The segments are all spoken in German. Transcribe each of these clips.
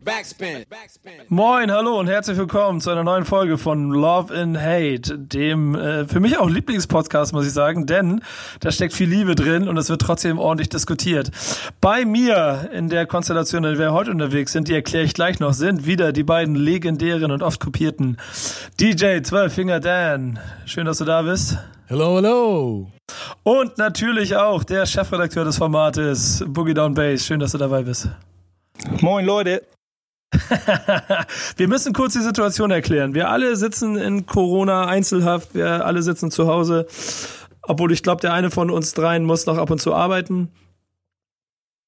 Backspin. Moin, hallo und herzlich willkommen zu einer neuen Folge von Love and Hate, dem äh, für mich auch Lieblingspodcast, muss ich sagen, denn da steckt viel Liebe drin und es wird trotzdem ordentlich diskutiert. Bei mir in der Konstellation, in der wir heute unterwegs sind, die erkläre ich gleich noch, sind wieder die beiden legendären und oft kopierten DJ 12 Finger Dan. Schön, dass du da bist. Hello, hello. Und natürlich auch der Chefredakteur des Formates, Boogie Down Bass. Schön, dass du dabei bist. Moin Leute. wir müssen kurz die Situation erklären. Wir alle sitzen in Corona Einzelhaft, wir alle sitzen zu Hause, obwohl ich glaube, der eine von uns dreien muss noch ab und zu arbeiten.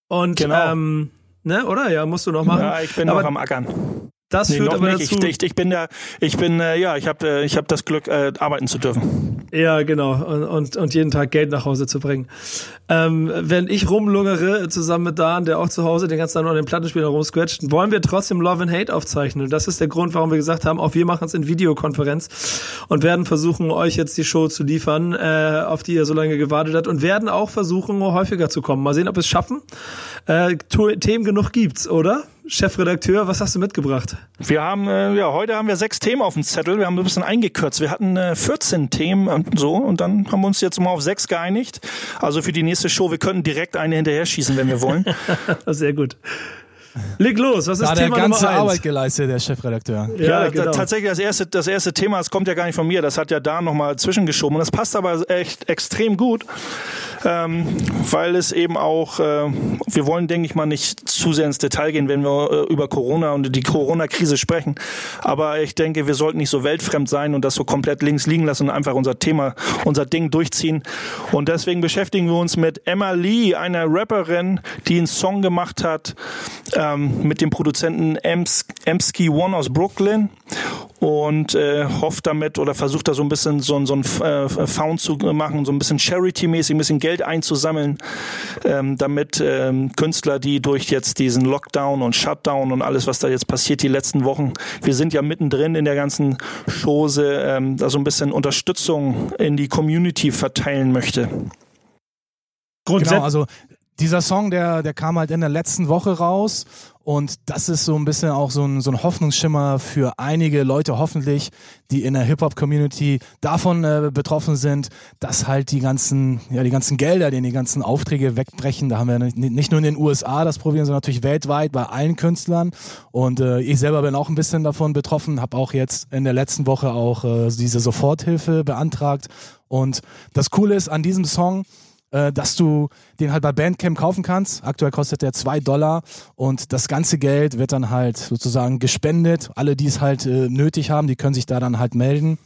Und genau. ähm, ne, oder? Ja, musst du noch machen. Ja, ich bin Aber noch am Ackern. Das nee, führt aber nicht. dazu. Ich, ich, ich bin da, ich bin, äh, ja, ich habe äh, ich hab das Glück, äh, arbeiten zu dürfen. Ja, genau. Und, und, und jeden Tag Geld nach Hause zu bringen. Ähm, wenn ich rumlungere, zusammen mit Dan, der auch zu Hause den ganzen Tag nur an den Plattenspielern rumsquetscht, wollen wir trotzdem Love and Hate aufzeichnen. Und das ist der Grund, warum wir gesagt haben, auch wir machen es in Videokonferenz und werden versuchen, euch jetzt die Show zu liefern, äh, auf die ihr so lange gewartet habt und werden auch versuchen, häufiger zu kommen. Mal sehen, ob wir es schaffen. Äh, Themen genug gibt's, oder? Chefredakteur, was hast du mitgebracht? Wir haben, äh, ja, heute haben wir sechs Themen auf dem Zettel. Wir haben ein bisschen eingekürzt. Wir hatten äh, 14 Themen und so und dann haben wir uns jetzt mal auf sechs geeinigt. Also für die nächste Show, wir könnten direkt eine hinterher schießen, wenn wir wollen. Sehr gut. Leg los, was ist da Thema der ganze Nummer eins? Arbeit geleistet, der Chefredakteur. Ja, ja genau. tatsächlich das erste, das erste Thema, das kommt ja gar nicht von mir, das hat ja da nochmal zwischengeschoben und das passt aber echt extrem gut ähm, weil es eben auch, äh, wir wollen, denke ich mal, nicht zu sehr ins Detail gehen, wenn wir äh, über Corona und die Corona-Krise sprechen. Aber ich denke, wir sollten nicht so weltfremd sein und das so komplett links liegen lassen und einfach unser Thema, unser Ding durchziehen. Und deswegen beschäftigen wir uns mit Emma Lee, einer Rapperin, die einen Song gemacht hat ähm, mit dem Produzenten Emsky One aus Brooklyn und äh, hofft damit oder versucht da so ein bisschen so, so ein äh, Found zu machen, so ein bisschen Charity-mäßig, ein bisschen Geld einzusammeln, ähm, damit ähm, Künstler, die durch jetzt diesen Lockdown und Shutdown und alles, was da jetzt passiert die letzten Wochen, wir sind ja mittendrin in der ganzen Chose, ähm, da so ein bisschen Unterstützung in die Community verteilen möchte. Genau, also dieser Song, der, der kam halt in der letzten Woche raus und das ist so ein bisschen auch so ein, so ein Hoffnungsschimmer für einige Leute hoffentlich, die in der Hip-Hop-Community davon äh, betroffen sind, dass halt die ganzen, ja, die ganzen Gelder, die ganzen Aufträge wegbrechen. Da haben wir nicht nur in den USA das Problem, sondern natürlich weltweit bei allen Künstlern. Und äh, ich selber bin auch ein bisschen davon betroffen, habe auch jetzt in der letzten Woche auch äh, diese Soforthilfe beantragt. Und das Coole ist an diesem Song, äh, dass du den halt bei Bandcamp kaufen kannst. Aktuell kostet der zwei Dollar und das ganze Geld wird dann halt sozusagen gespendet. Alle, die es halt äh, nötig haben, die können sich da dann halt melden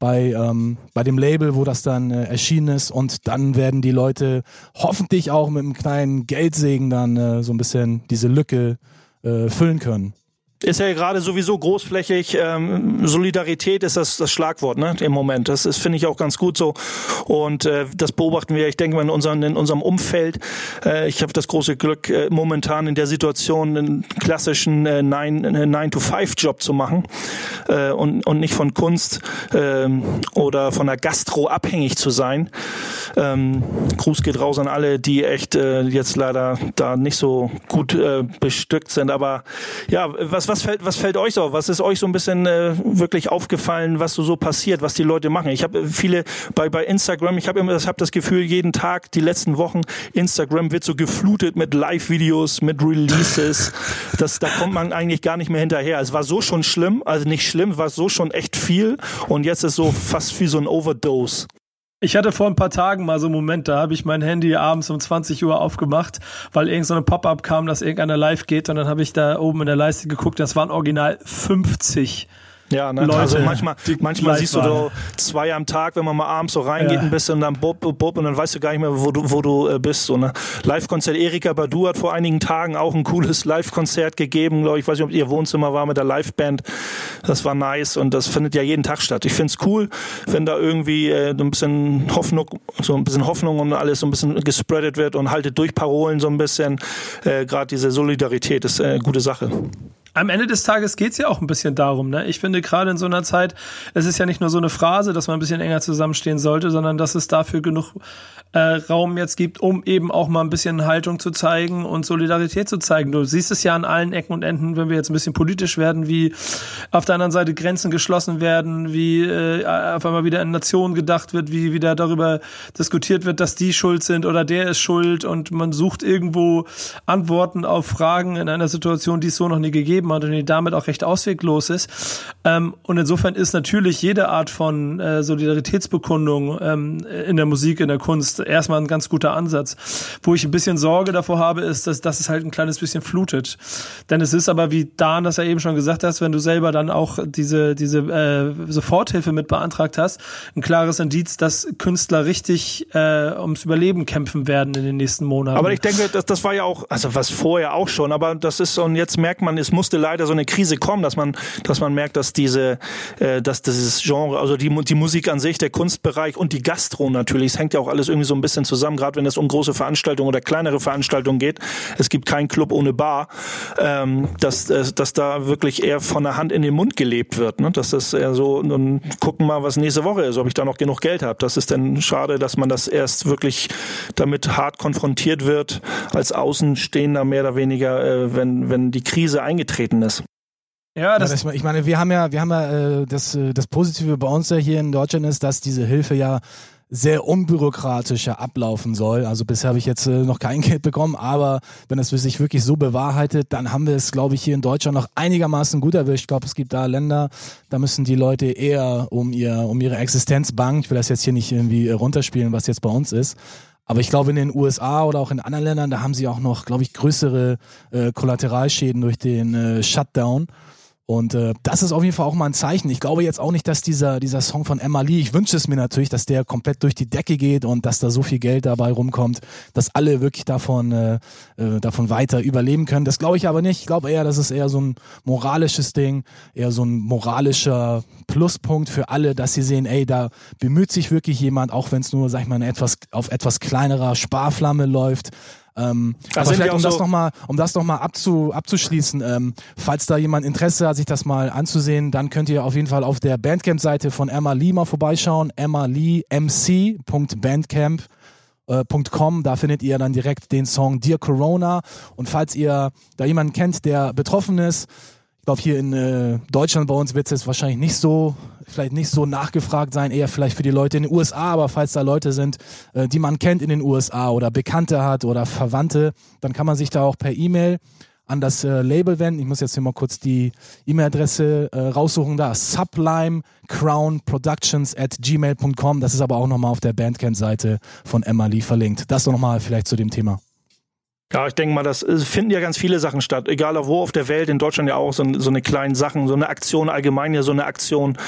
bei, ähm, bei dem Label, wo das dann äh, erschienen ist. Und dann werden die Leute hoffentlich auch mit einem kleinen Geldsegen dann äh, so ein bisschen diese Lücke äh, füllen können ist ja gerade sowieso großflächig. Ähm, Solidarität ist das, das Schlagwort ne, im Moment. Das ist, finde ich, auch ganz gut so. Und äh, das beobachten wir, ich denke mal, in, unseren, in unserem Umfeld. Äh, ich habe das große Glück, äh, momentan in der Situation einen klassischen äh, 9-to-5-Job äh, zu machen äh, und, und nicht von Kunst äh, oder von der Gastro abhängig zu sein. Ähm, Gruß geht raus an alle, die echt äh, jetzt leider da nicht so gut äh, bestückt sind. Aber ja, was, was, fällt, was fällt euch so? Was ist euch so ein bisschen äh, wirklich aufgefallen, was so, so passiert, was die Leute machen? Ich habe viele bei, bei Instagram, ich habe immer das, hab das Gefühl, jeden Tag, die letzten Wochen, Instagram wird so geflutet mit Live-Videos, mit Releases. Das, da kommt man eigentlich gar nicht mehr hinterher. Es war so schon schlimm, also nicht schlimm, war so schon echt viel und jetzt ist so fast wie so ein Overdose. Ich hatte vor ein paar Tagen mal so einen Moment, da habe ich mein Handy abends um 20 Uhr aufgemacht, weil irgend so eine Pop-up kam, dass irgendeiner live geht und dann habe ich da oben in der Leiste geguckt, das waren original 50 ja, ne? Leute, also manchmal, manchmal siehst du so zwei am Tag, wenn man mal abends so reingeht ja. ein bisschen und dann bob, bob, bob und dann weißt du gar nicht mehr, wo du, wo du äh, bist. So, ne? Live-Konzert Erika Badu hat vor einigen Tagen auch ein cooles Live-Konzert gegeben, glaube ich, weiß nicht, ob ihr Wohnzimmer war mit der Live-Band. Das war nice und das findet ja jeden Tag statt. Ich find's cool, wenn da irgendwie äh, ein bisschen Hoffnung, so ein bisschen Hoffnung und alles so ein bisschen gespreadet wird und haltet durch Parolen so ein bisschen. Äh, Gerade diese Solidarität ist äh, eine gute Sache. Am Ende des Tages geht's ja auch ein bisschen darum. Ne? Ich finde gerade in so einer Zeit, es ist ja nicht nur so eine Phrase, dass man ein bisschen enger zusammenstehen sollte, sondern dass es dafür genug äh, Raum jetzt gibt, um eben auch mal ein bisschen Haltung zu zeigen und Solidarität zu zeigen. Du siehst es ja an allen Ecken und Enden, wenn wir jetzt ein bisschen politisch werden, wie auf der anderen Seite Grenzen geschlossen werden, wie äh, auf einmal wieder in Nationen gedacht wird, wie wieder darüber diskutiert wird, dass die schuld sind oder der ist schuld und man sucht irgendwo Antworten auf Fragen in einer Situation, die es so noch nie gegeben hat und die damit auch recht ausweglos ist. Ähm, und insofern ist natürlich jede Art von äh, Solidaritätsbekundung ähm, in der Musik, in der Kunst erstmal ein ganz guter Ansatz. Wo ich ein bisschen Sorge davor habe, ist, dass, dass es halt ein kleines bisschen flutet. Denn es ist aber, wie Dan das ja eben schon gesagt hast, wenn du selber dann auch diese, diese äh, Soforthilfe mit beantragt hast, ein klares Indiz, dass Künstler richtig äh, ums Überleben kämpfen werden in den nächsten Monaten. Aber ich denke, das, das war ja auch, also was vorher auch schon, aber das ist, und jetzt merkt man, es musste leider so eine Krise kommen, dass man, dass man merkt, dass diese, äh, dass dieses Genre, also die, die Musik an sich, der Kunstbereich und die Gastro natürlich, es hängt ja auch alles irgendwie so ein bisschen zusammen, gerade wenn es um große Veranstaltungen oder kleinere Veranstaltungen geht. Es gibt keinen Club ohne Bar, ähm, dass, äh, dass da wirklich eher von der Hand in den Mund gelebt wird. Ne? Dass das eher so, nun gucken mal, was nächste Woche ist, ob ich da noch genug Geld habe. Das ist dann schade, dass man das erst wirklich damit hart konfrontiert wird, als Außenstehender mehr oder weniger, äh, wenn, wenn die Krise eingetreten ist. Ja, das ja, ich meine, wir haben ja, wir haben ja äh, das, äh, das Positive bei uns ja hier in Deutschland ist, dass diese Hilfe ja sehr unbürokratischer ablaufen soll. Also bisher habe ich jetzt äh, noch kein Geld bekommen, aber wenn es sich wirklich so bewahrheitet, dann haben wir es, glaube ich, hier in Deutschland noch einigermaßen gut erwischt. Ich glaube, es gibt da Länder, da müssen die Leute eher um ihr um ihre Existenz bangen. Ich will das jetzt hier nicht irgendwie runterspielen, was jetzt bei uns ist. Aber ich glaube, in den USA oder auch in anderen Ländern, da haben sie auch noch, glaube ich, größere äh, Kollateralschäden durch den äh, Shutdown. Und äh, das ist auf jeden Fall auch mal ein Zeichen. Ich glaube jetzt auch nicht, dass dieser, dieser Song von Emma Lee, ich wünsche es mir natürlich, dass der komplett durch die Decke geht und dass da so viel Geld dabei rumkommt, dass alle wirklich davon, äh, äh, davon weiter überleben können. Das glaube ich aber nicht. Ich glaube eher, das ist eher so ein moralisches Ding, eher so ein moralischer Pluspunkt für alle, dass sie sehen, ey, da bemüht sich wirklich jemand, auch wenn es nur, sag ich mal, etwas, auf etwas kleinerer Sparflamme läuft. Ähm, aber vielleicht, um das nochmal, um das nochmal abzu, abzuschließen, ähm, falls da jemand Interesse hat, sich das mal anzusehen, dann könnt ihr auf jeden Fall auf der Bandcamp-Seite von Emma Lee mal vorbeischauen. Emma Lee MC.bandcamp. Äh, da findet ihr dann direkt den Song Dear Corona und falls ihr da jemanden kennt, der betroffen ist, ich glaube, hier in äh, Deutschland bei uns wird es wahrscheinlich nicht so, vielleicht nicht so nachgefragt sein, eher vielleicht für die Leute in den USA, aber falls da Leute sind, äh, die man kennt in den USA oder Bekannte hat oder Verwandte, dann kann man sich da auch per E-Mail an das äh, Label wenden. Ich muss jetzt hier mal kurz die E-Mail-Adresse äh, raussuchen. Da sublimecrownproductions at gmail.com. Das ist aber auch nochmal auf der Bandcamp-Seite von Lee verlinkt. Das nochmal vielleicht zu dem Thema. Ja, ich denke mal, das finden ja ganz viele Sachen statt, egal wo auf der Welt, in Deutschland ja auch so, so eine kleinen Sachen, so eine Aktion allgemein ja so eine Aktion,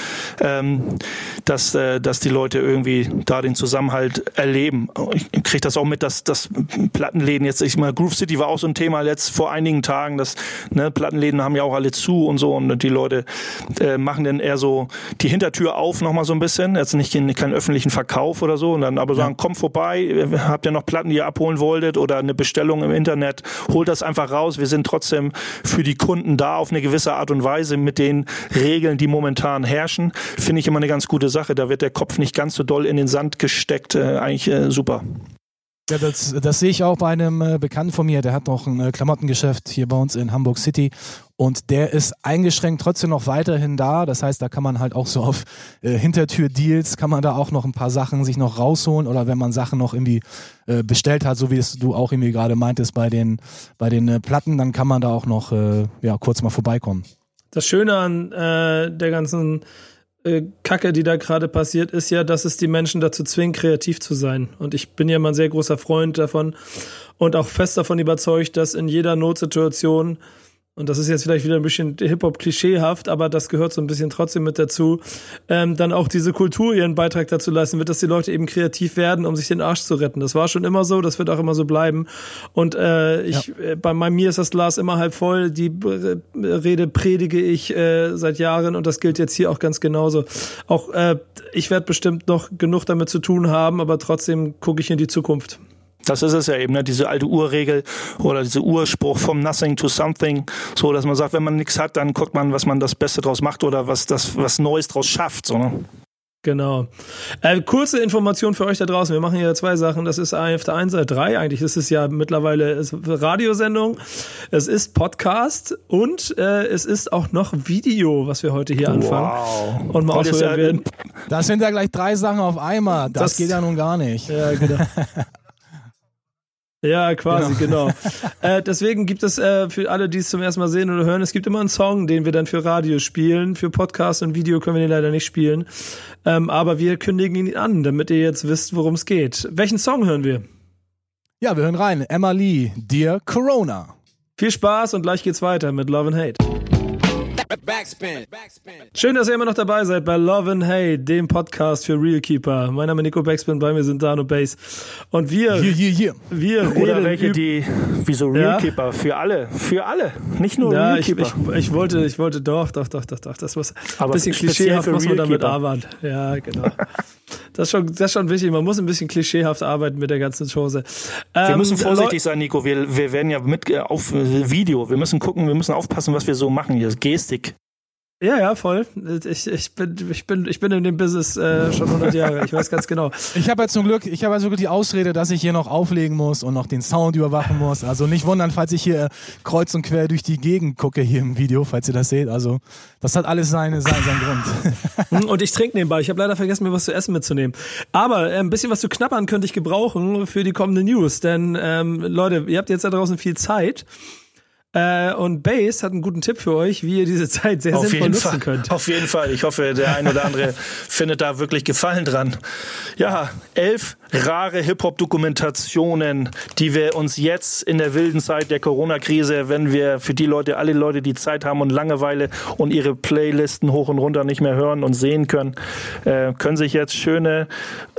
ähm, dass äh, dass die Leute irgendwie da den Zusammenhalt erleben. Ich kriege das auch mit, dass dass Plattenläden jetzt, ich mal Groove City war auch so ein Thema letzt vor einigen Tagen, dass ne, Plattenläden haben ja auch alle zu und so und die Leute äh, machen dann eher so die Hintertür auf noch mal so ein bisschen, jetzt nicht in keinen öffentlichen Verkauf oder so und dann aber sagen, ja. kommt vorbei, habt ihr noch Platten, die ihr abholen wolltet oder eine Bestellung im Internet, holt das einfach raus. Wir sind trotzdem für die Kunden da auf eine gewisse Art und Weise mit den Regeln, die momentan herrschen. Finde ich immer eine ganz gute Sache. Da wird der Kopf nicht ganz so doll in den Sand gesteckt. Äh, eigentlich äh, super. Ja, das, das sehe ich auch bei einem äh, Bekannten von mir, der hat noch ein äh, Klamottengeschäft hier bei uns in Hamburg City und der ist eingeschränkt trotzdem noch weiterhin da. Das heißt, da kann man halt auch so auf äh, Hintertür-Deals, kann man da auch noch ein paar Sachen sich noch rausholen oder wenn man Sachen noch irgendwie äh, bestellt hat, so wie es du auch irgendwie gerade meintest bei den, bei den äh, Platten, dann kann man da auch noch äh, ja, kurz mal vorbeikommen. Das Schöne an äh, der ganzen Kacke, die da gerade passiert, ist ja, dass es die Menschen dazu zwingt, kreativ zu sein. Und ich bin ja mal ein sehr großer Freund davon und auch fest davon überzeugt, dass in jeder Notsituation und das ist jetzt vielleicht wieder ein bisschen Hip-Hop-klischeehaft, aber das gehört so ein bisschen trotzdem mit dazu, ähm, dann auch diese Kultur ihren Beitrag dazu leisten wird, dass die Leute eben kreativ werden, um sich den Arsch zu retten. Das war schon immer so, das wird auch immer so bleiben. Und äh, ich, ja. äh, bei, bei mir ist das Glas immer halb voll. Die Rede predige ich äh, seit Jahren und das gilt jetzt hier auch ganz genauso. Auch äh, ich werde bestimmt noch genug damit zu tun haben, aber trotzdem gucke ich in die Zukunft. Das ist es ja eben, ne? diese alte Urregel oder dieser Urspruch vom Nothing to Something, so dass man sagt, wenn man nichts hat, dann guckt man, was man das Beste draus macht oder was das was Neues draus schafft. So, ne? Genau. Äh, kurze Information für euch da draußen. Wir machen hier zwei Sachen. Das ist auf der einen Seite drei. Eigentlich ist es ja mittlerweile Radiosendung. Es ist Podcast und äh, es ist auch noch Video, was wir heute hier anfangen. Wow. Und mal ausprobieren werden. Das sind ja gleich drei Sachen auf einmal. Das, das geht ja nun gar nicht. Ja, genau. Ja, quasi, genau. genau. äh, deswegen gibt es äh, für alle, die es zum ersten Mal sehen oder hören, es gibt immer einen Song, den wir dann für Radio spielen. Für Podcast und Video können wir den leider nicht spielen. Ähm, aber wir kündigen ihn an, damit ihr jetzt wisst, worum es geht. Welchen Song hören wir? Ja, wir hören rein. Emma Lee, Dear Corona. Viel Spaß und gleich geht's weiter mit Love and Hate. Backspin. Schön, dass ihr immer noch dabei seid bei Love and Hey, dem Podcast für Real Keeper. Mein Name ist Nico Backspin, bei mir sind Dano Bass. Und wir, yeah, yeah, yeah. wir Oder welche, die, wieso Real Keeper? Für alle, für alle, nicht nur ja, Real Keeper. Ich, ich, ich, wollte, ich wollte, doch, doch, doch, doch, doch. Das muss ein bisschen klischeehaft muss man damit arbeiten. Ja, genau. Das ist, schon, das ist schon wichtig. Man muss ein bisschen klischeehaft arbeiten mit der ganzen Chose. Ähm, wir müssen vorsichtig sein, Nico. Wir, wir werden ja mit äh, auf äh, Video. Wir müssen gucken, wir müssen aufpassen, was wir so machen hier. Gestik. Ja, ja, voll. Ich, ich, bin, ich, bin, ich bin in dem Business äh, schon 100 Jahre. Ich weiß ganz genau. Ich habe ja zum Glück, ich habe ja sogar die Ausrede, dass ich hier noch auflegen muss und noch den Sound überwachen muss. Also nicht wundern, falls ich hier kreuz und quer durch die Gegend gucke hier im Video, falls ihr das seht. Also das hat alles seine, seinen, seinen Grund. und ich trinke nebenbei. Ich habe leider vergessen, mir was zu essen mitzunehmen. Aber äh, ein bisschen was zu knabbern könnte ich gebrauchen für die kommende News. Denn ähm, Leute, ihr habt jetzt da draußen viel Zeit. Äh, und Base hat einen guten Tipp für euch, wie ihr diese Zeit sehr Auf sinnvoll nutzen Fall. könnt. Auf jeden Fall. Ich hoffe, der ein oder andere findet da wirklich Gefallen dran. Ja, elf rare Hip-Hop-Dokumentationen, die wir uns jetzt in der wilden Zeit der Corona-Krise, wenn wir für die Leute, alle Leute, die Zeit haben und Langeweile und ihre Playlisten hoch und runter nicht mehr hören und sehen können, äh, können sich jetzt schöne,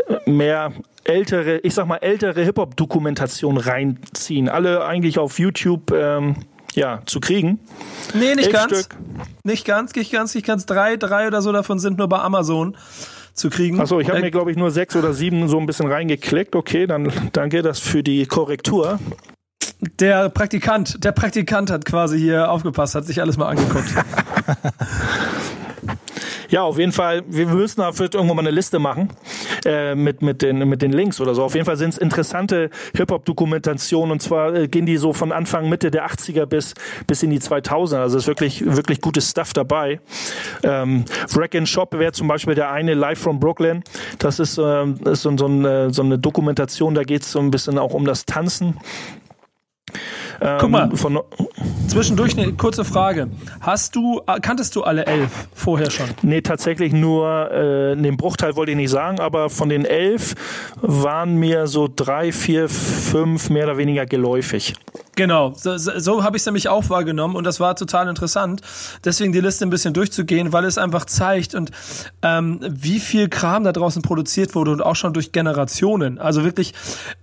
äh, mehr ältere, ich sag mal, ältere Hip-Hop-Dokumentation reinziehen. Alle eigentlich auf YouTube ähm, ja, zu kriegen. Nee, nicht Elf ganz. Stück. Nicht ganz, nicht ganz, nicht ganz. Drei, drei oder so davon sind nur bei Amazon zu kriegen. Achso, ich habe äh, mir, glaube ich, nur sechs oder sieben so ein bisschen reingeklickt. Okay, dann danke das für die Korrektur. Der Praktikant, der Praktikant hat quasi hier aufgepasst, hat sich alles mal angeguckt. Ja, auf jeden Fall. Wir müssen dafür irgendwann mal eine Liste machen äh, mit, mit, den, mit den Links oder so. Auf jeden Fall sind es interessante Hip-Hop-Dokumentationen und zwar äh, gehen die so von Anfang, Mitte der 80er bis, bis in die 2000er. Also ist wirklich, wirklich gutes Stuff dabei. Ähm, Wreck and Shop wäre zum Beispiel der eine Live from Brooklyn. Das ist, äh, ist so, so, eine, so eine Dokumentation, da geht es so ein bisschen auch um das Tanzen. Ähm, Guck mal, von, zwischendurch eine kurze Frage. Hast du, kanntest du alle elf vorher schon? Nee, tatsächlich nur, äh, den Bruchteil wollte ich nicht sagen, aber von den elf waren mir so drei, vier, fünf mehr oder weniger geläufig. Genau, so, so habe ich es nämlich auch wahrgenommen und das war total interessant. Deswegen die Liste ein bisschen durchzugehen, weil es einfach zeigt und ähm, wie viel Kram da draußen produziert wurde und auch schon durch Generationen. Also wirklich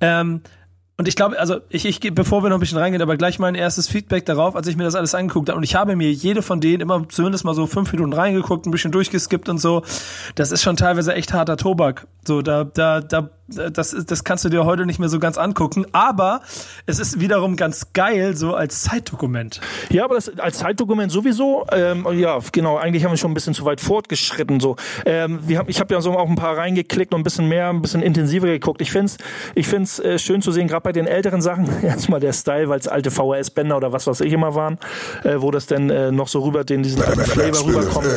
ähm, und ich glaube, also ich, ich bevor wir noch ein bisschen reingehen, aber gleich mein erstes Feedback darauf, als ich mir das alles angeguckt habe. Und ich habe mir jede von denen immer zumindest mal so fünf Minuten reingeguckt, ein bisschen durchgeskippt und so. Das ist schon teilweise echt harter Tobak. So, da, da, da das, das kannst du dir heute nicht mehr so ganz angucken, aber es ist wiederum ganz geil, so als Zeitdokument. Ja, aber das als Zeitdokument sowieso, ähm, ja, genau, eigentlich haben wir schon ein bisschen zu weit fortgeschritten. So. Ähm, wir hab, ich habe ja so auch ein paar reingeklickt und ein bisschen mehr, ein bisschen intensiver geguckt. Ich finde es ich find's, äh, schön zu sehen, gerade bei den älteren Sachen, erstmal der Style, weil es alte VHS-Bänder oder was weiß ich immer waren, äh, wo das dann äh, noch so rüber, den diesen alten Flavor rüberkommt.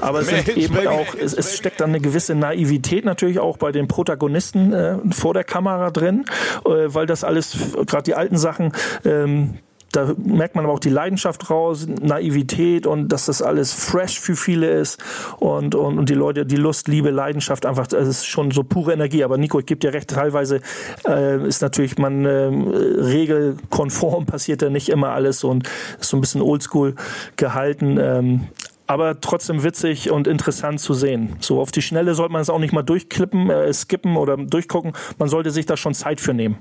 Aber es sind eben auch, es, es steckt dann eine gewisse Naivität natürlich auch bei den Protagonisten äh, vor der Kamera drin, äh, weil das alles, gerade die alten Sachen, ähm, da merkt man aber auch die Leidenschaft raus, Naivität und dass das alles fresh für viele ist und, und, und die Leute, die Lust, Liebe, Leidenschaft einfach, das ist schon so pure Energie. Aber Nico, ich gebe dir recht, teilweise äh, ist natürlich man äh, regelkonform passiert da nicht immer alles und ist so ein bisschen oldschool gehalten. Ähm, aber trotzdem witzig und interessant zu sehen. So auf die Schnelle sollte man es auch nicht mal durchklippen, äh, skippen oder durchgucken. Man sollte sich da schon Zeit für nehmen.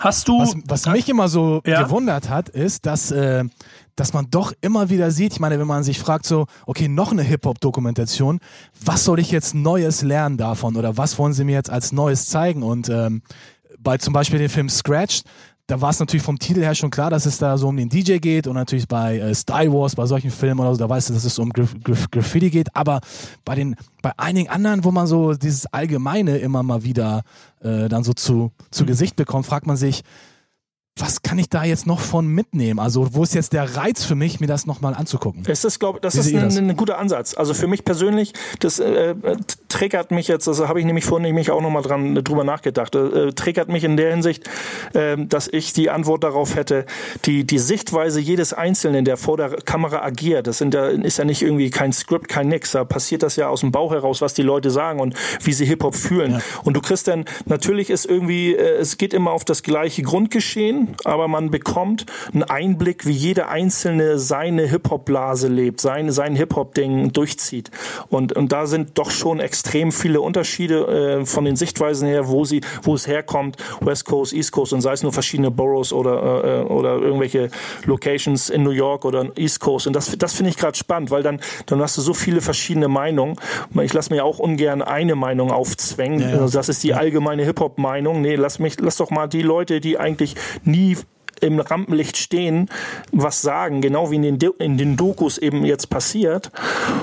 Hast du. Was, was mich immer so ja. gewundert hat, ist, dass, äh, dass man doch immer wieder sieht, ich meine, wenn man sich fragt, so, okay, noch eine Hip-Hop-Dokumentation, was soll ich jetzt Neues lernen davon oder was wollen sie mir jetzt als Neues zeigen? Und ähm, bei zum Beispiel dem Film Scratch, da war es natürlich vom Titel her schon klar, dass es da so um den DJ geht und natürlich bei äh, Star Wars, bei solchen Filmen oder so, da weißt du, dass es um Graf Graf Graffiti geht, aber bei den, bei einigen anderen, wo man so dieses Allgemeine immer mal wieder äh, dann so zu, zu mhm. Gesicht bekommt, fragt man sich, was kann ich da jetzt noch von mitnehmen? Also, wo ist jetzt der Reiz für mich, mir das nochmal anzugucken? Es ist, glaube das ist ein, das? ein, guter Ansatz. Also für mich persönlich, das äh, triggert mich jetzt, das habe ich nämlich vorhin nämlich auch nochmal dran drüber nachgedacht, äh, triggert mich in der Hinsicht, äh, dass ich die Antwort darauf hätte, die, die Sichtweise jedes Einzelnen, der vor der Kamera agiert, das sind ja, ist ja nicht irgendwie kein Skript, kein Nix, da passiert das ja aus dem Bauch heraus, was die Leute sagen und wie sie Hip-Hop fühlen. Ja. Und du kriegst dann, natürlich ist irgendwie, äh, es geht immer auf das gleiche Grundgeschehen, aber man bekommt einen Einblick, wie jeder Einzelne seine Hip-Hop-Blase lebt, sein, sein Hip-Hop-Ding durchzieht. Und, und da sind doch schon extrem viele Unterschiede äh, von den Sichtweisen her, wo sie, wo es herkommt, West Coast, East Coast und sei es nur verschiedene Boroughs oder, äh, oder irgendwelche Locations in New York oder East Coast. Und das, das finde ich gerade spannend, weil dann, dann hast du so viele verschiedene Meinungen. Ich lasse mir auch ungern eine Meinung aufzwängen. Ja, ja. Also das ist die allgemeine Hip-Hop-Meinung. Nee, lass mich, lass doch mal die Leute, die eigentlich nie im Rampenlicht stehen, was sagen, genau wie in den, in den Dokus eben jetzt passiert.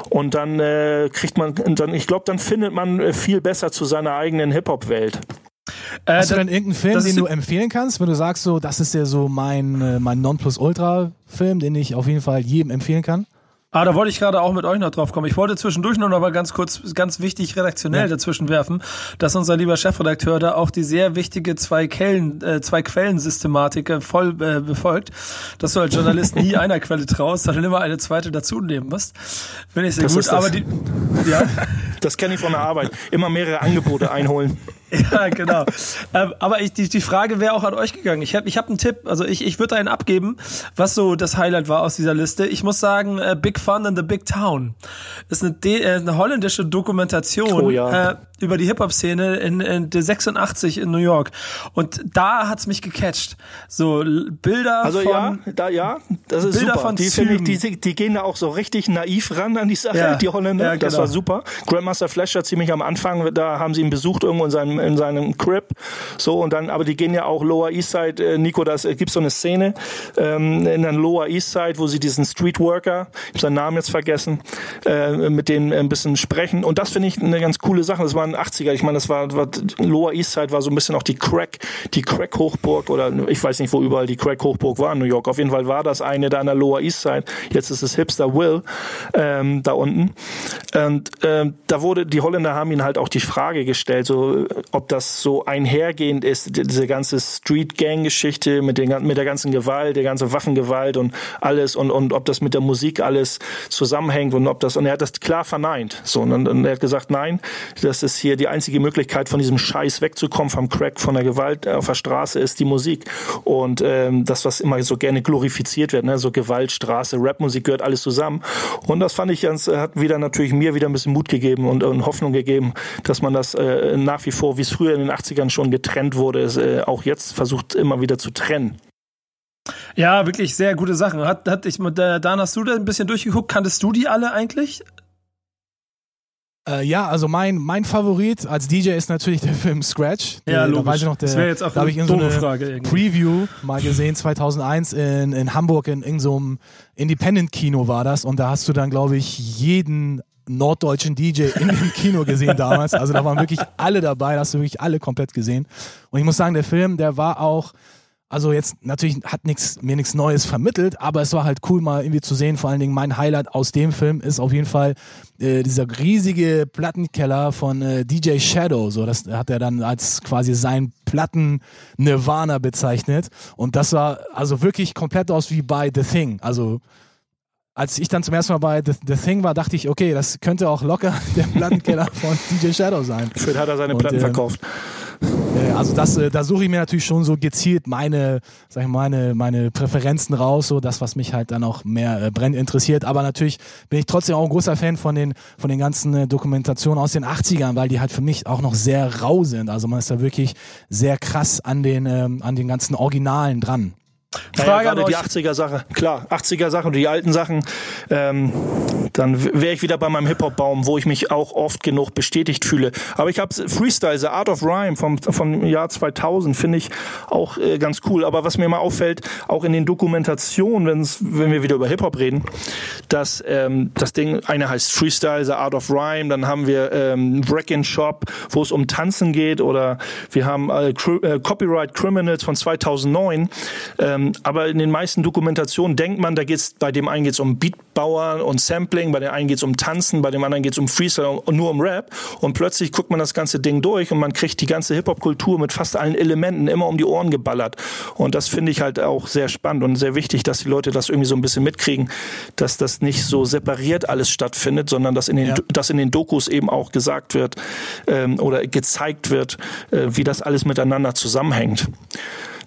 Und dann äh, kriegt man, dann, ich glaube, dann findet man äh, viel besser zu seiner eigenen Hip-Hop-Welt. Äh, Hast du denn irgendeinen Film, den du empfehlen kannst, wenn du sagst, so, das ist ja so mein, äh, mein Nonplusultra-Film, den ich auf jeden Fall jedem empfehlen kann? Ah, da wollte ich gerade auch mit euch noch drauf kommen. Ich wollte zwischendurch noch mal ganz kurz, ganz wichtig redaktionell ja. dazwischen werfen, dass unser lieber Chefredakteur da auch die sehr wichtige zwei Quellen, äh, zwei Quellensystematik äh, voll äh, befolgt, dass du als Journalist nie einer Quelle traust, sondern immer eine zweite dazu nehmen musst. Finde ich sehr das gut. Aber die, ja. Das kenne ich von der Arbeit. Immer mehrere Angebote einholen. Ja, genau. ähm, aber ich, die, die Frage wäre auch an euch gegangen. Ich habe ich hab einen Tipp. Also ich, ich würde einen abgeben, was so das Highlight war aus dieser Liste. Ich muss sagen, äh, Big Fun in the Big Town ist eine, De äh, eine holländische Dokumentation. Oh, ja. äh, über die Hip-Hop-Szene in, in der 86 in New York. Und da hat's mich gecatcht. So Bilder also von... ja, da, ja, das ist Bilder super. Von die, ich, die, die gehen da auch so richtig naiv ran an die Sache, ja, die Holländer. Ja, genau. Das war super. Grandmaster Flash hat ziemlich am Anfang, da haben sie ihn besucht irgendwo in seinem, in seinem Crib. So, und dann, aber die gehen ja auch Lower East Side, äh, Nico, das äh, gibt so eine Szene ähm, in der Lower East Side, wo sie diesen Streetworker, ich habe seinen Namen jetzt vergessen, äh, mit denen ein bisschen sprechen. Und das finde ich eine ganz coole Sache. Das war waren 80er. Ich meine, das war, war Lower East Side war so ein bisschen auch die Crack, die Crack Hochburg oder ich weiß nicht, wo überall die Crack Hochburg war in New York. Auf jeden Fall war das eine da an der Lower East Side. Jetzt ist es Hipster Will ähm, da unten. Und ähm, da wurde die Holländer haben ihn halt auch die Frage gestellt, so ob das so einhergehend ist, diese ganze Street Gang Geschichte mit den mit der ganzen Gewalt, der ganze Waffengewalt und alles und und ob das mit der Musik alles zusammenhängt und ob das und er hat das klar verneint. So und, und er hat gesagt, nein, das ist hier die einzige Möglichkeit, von diesem Scheiß wegzukommen, vom Crack, von der Gewalt auf der Straße, ist die Musik. Und ähm, das, was immer so gerne glorifiziert wird, ne? So Gewalt, Straße, Rapmusik gehört alles zusammen. Und das fand ich ganz, hat wieder natürlich mir wieder ein bisschen Mut gegeben und, und Hoffnung gegeben, dass man das äh, nach wie vor, wie es früher in den 80ern schon getrennt wurde, äh, auch jetzt versucht immer wieder zu trennen. Ja, wirklich sehr gute Sachen. Hat, hat ich, da, Dan, hast du da ein bisschen durchgeguckt? Kanntest du die alle eigentlich? Äh, ja, also mein, mein Favorit als DJ ist natürlich der Film Scratch. Ja, logisch. Da, weiß ich noch, der, das jetzt auch da habe ich in so eine Frage Preview mal gesehen, 2001 in, in Hamburg in irgendeinem so Independent-Kino war das und da hast du dann, glaube ich, jeden norddeutschen DJ in dem Kino gesehen damals. Also da waren wirklich alle dabei, da hast du wirklich alle komplett gesehen. Und ich muss sagen, der Film, der war auch also jetzt natürlich hat nix, mir nichts Neues vermittelt, aber es war halt cool mal irgendwie zu sehen. Vor allen Dingen mein Highlight aus dem Film ist auf jeden Fall äh, dieser riesige Plattenkeller von äh, DJ Shadow. So, das hat er dann als quasi sein Platten Nirvana bezeichnet. Und das sah also wirklich komplett aus wie bei The Thing. Also als ich dann zum ersten Mal bei The, The, Thing war, dachte ich, okay, das könnte auch locker der Plattenkeller von DJ Shadow sein. Schön hat er seine Platten Und, äh, verkauft. Äh, also das, äh, da suche ich mir natürlich schon so gezielt meine, sag ich mal, meine, meine Präferenzen raus, so das, was mich halt dann auch mehr äh, brennend interessiert. Aber natürlich bin ich trotzdem auch ein großer Fan von den, von den ganzen äh, Dokumentationen aus den 80ern, weil die halt für mich auch noch sehr rau sind. Also man ist da wirklich sehr krass an den, ähm, an den ganzen Originalen dran. Frage ja, gerade die 80er Sache, klar, 80er Sachen und die alten Sachen, ähm, dann wäre ich wieder bei meinem Hip-Hop-Baum, wo ich mich auch oft genug bestätigt fühle. Aber ich habe Freestyle, The Art of Rhyme vom, vom Jahr 2000, finde ich auch äh, ganz cool. Aber was mir immer auffällt, auch in den Dokumentationen, wenn's, wenn wir wieder über Hip-Hop reden, dass ähm, das Ding, eine heißt Freestyle, The Art of Rhyme, dann haben wir ähm, Wreck Shop, wo es um Tanzen geht oder wir haben äh, äh, Copyright Criminals von 2009. Ähm, aber in den meisten Dokumentationen denkt man, da geht's bei dem einen geht's um Beatbauer und Sampling, bei dem einen geht's um Tanzen, bei dem anderen geht's um Freestyle und nur um Rap. Und plötzlich guckt man das ganze Ding durch und man kriegt die ganze Hip-Hop-Kultur mit fast allen Elementen immer um die Ohren geballert. Und das finde ich halt auch sehr spannend und sehr wichtig, dass die Leute das irgendwie so ein bisschen mitkriegen, dass das nicht so separiert alles stattfindet, sondern dass in den, ja. dass in den Dokus eben auch gesagt wird ähm, oder gezeigt wird, äh, wie das alles miteinander zusammenhängt.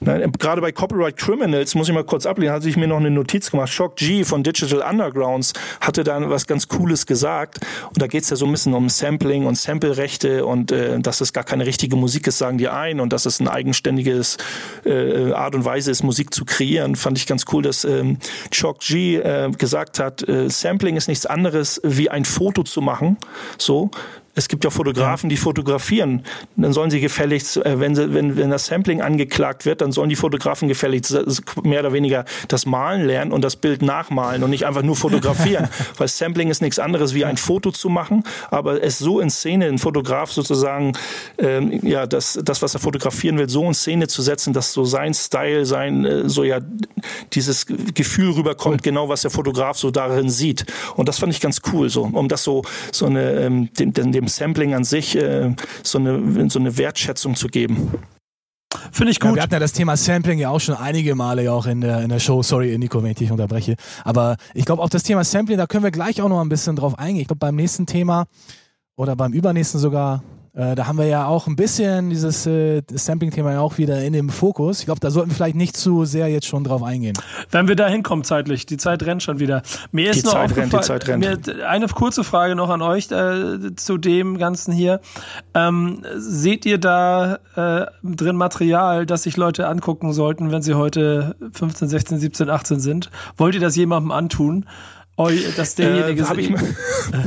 Ne, gerade bei Copyright Criminals, muss ich mal kurz ablehnen, hatte ich mir noch eine Notiz gemacht. Shock G von Digital Undergrounds hatte da was ganz Cooles gesagt. Und da geht es ja so ein bisschen um Sampling und Samplerechte und äh, dass es gar keine richtige Musik ist, sagen die ein, und dass es ein eigenständiges äh, Art und Weise ist, Musik zu kreieren. Fand ich ganz cool, dass ähm, Shock G äh, gesagt hat, äh, Sampling ist nichts anderes wie ein Foto zu machen. So, es gibt ja Fotografen, die fotografieren. Dann sollen sie gefälligst, äh, wenn, sie, wenn, wenn das Sampling angeklagt wird, dann sollen die Fotografen gefälligst mehr oder weniger das Malen lernen und das Bild nachmalen und nicht einfach nur fotografieren. Weil Sampling ist nichts anderes wie ein Foto zu machen, aber es so in Szene, ein Fotograf sozusagen, ähm, ja, das, das, was er fotografieren will, so in Szene zu setzen, dass so sein Style, sein, äh, so ja, dieses Gefühl rüberkommt, cool. genau was der Fotograf so darin sieht. Und das fand ich ganz cool, so, um das so, so eine, ähm, dem, dem dem Sampling an sich äh, so, eine, so eine Wertschätzung zu geben. Finde ich gut. Ja, wir hatten ja das Thema Sampling ja auch schon einige Male ja auch in der, in der Show. Sorry, Nico, wenn ich dich unterbreche. Aber ich glaube, auf das Thema Sampling, da können wir gleich auch noch ein bisschen drauf eingehen. Ich glaube, beim nächsten Thema oder beim übernächsten sogar äh, da haben wir ja auch ein bisschen dieses äh, Sampling-Thema ja auch wieder in dem Fokus. Ich glaube, da sollten wir vielleicht nicht zu sehr jetzt schon drauf eingehen. Wenn wir da hinkommen zeitlich, die Zeit rennt schon wieder. Mir ist die noch Zeit rennt, die Zeit rennt. Mir, eine kurze Frage noch an euch äh, zu dem Ganzen hier. Ähm, seht ihr da äh, drin Material, das sich Leute angucken sollten, wenn sie heute 15, 16, 17, 18 sind? Wollt ihr das jemandem antun? Oh, dass derjenige äh, sich,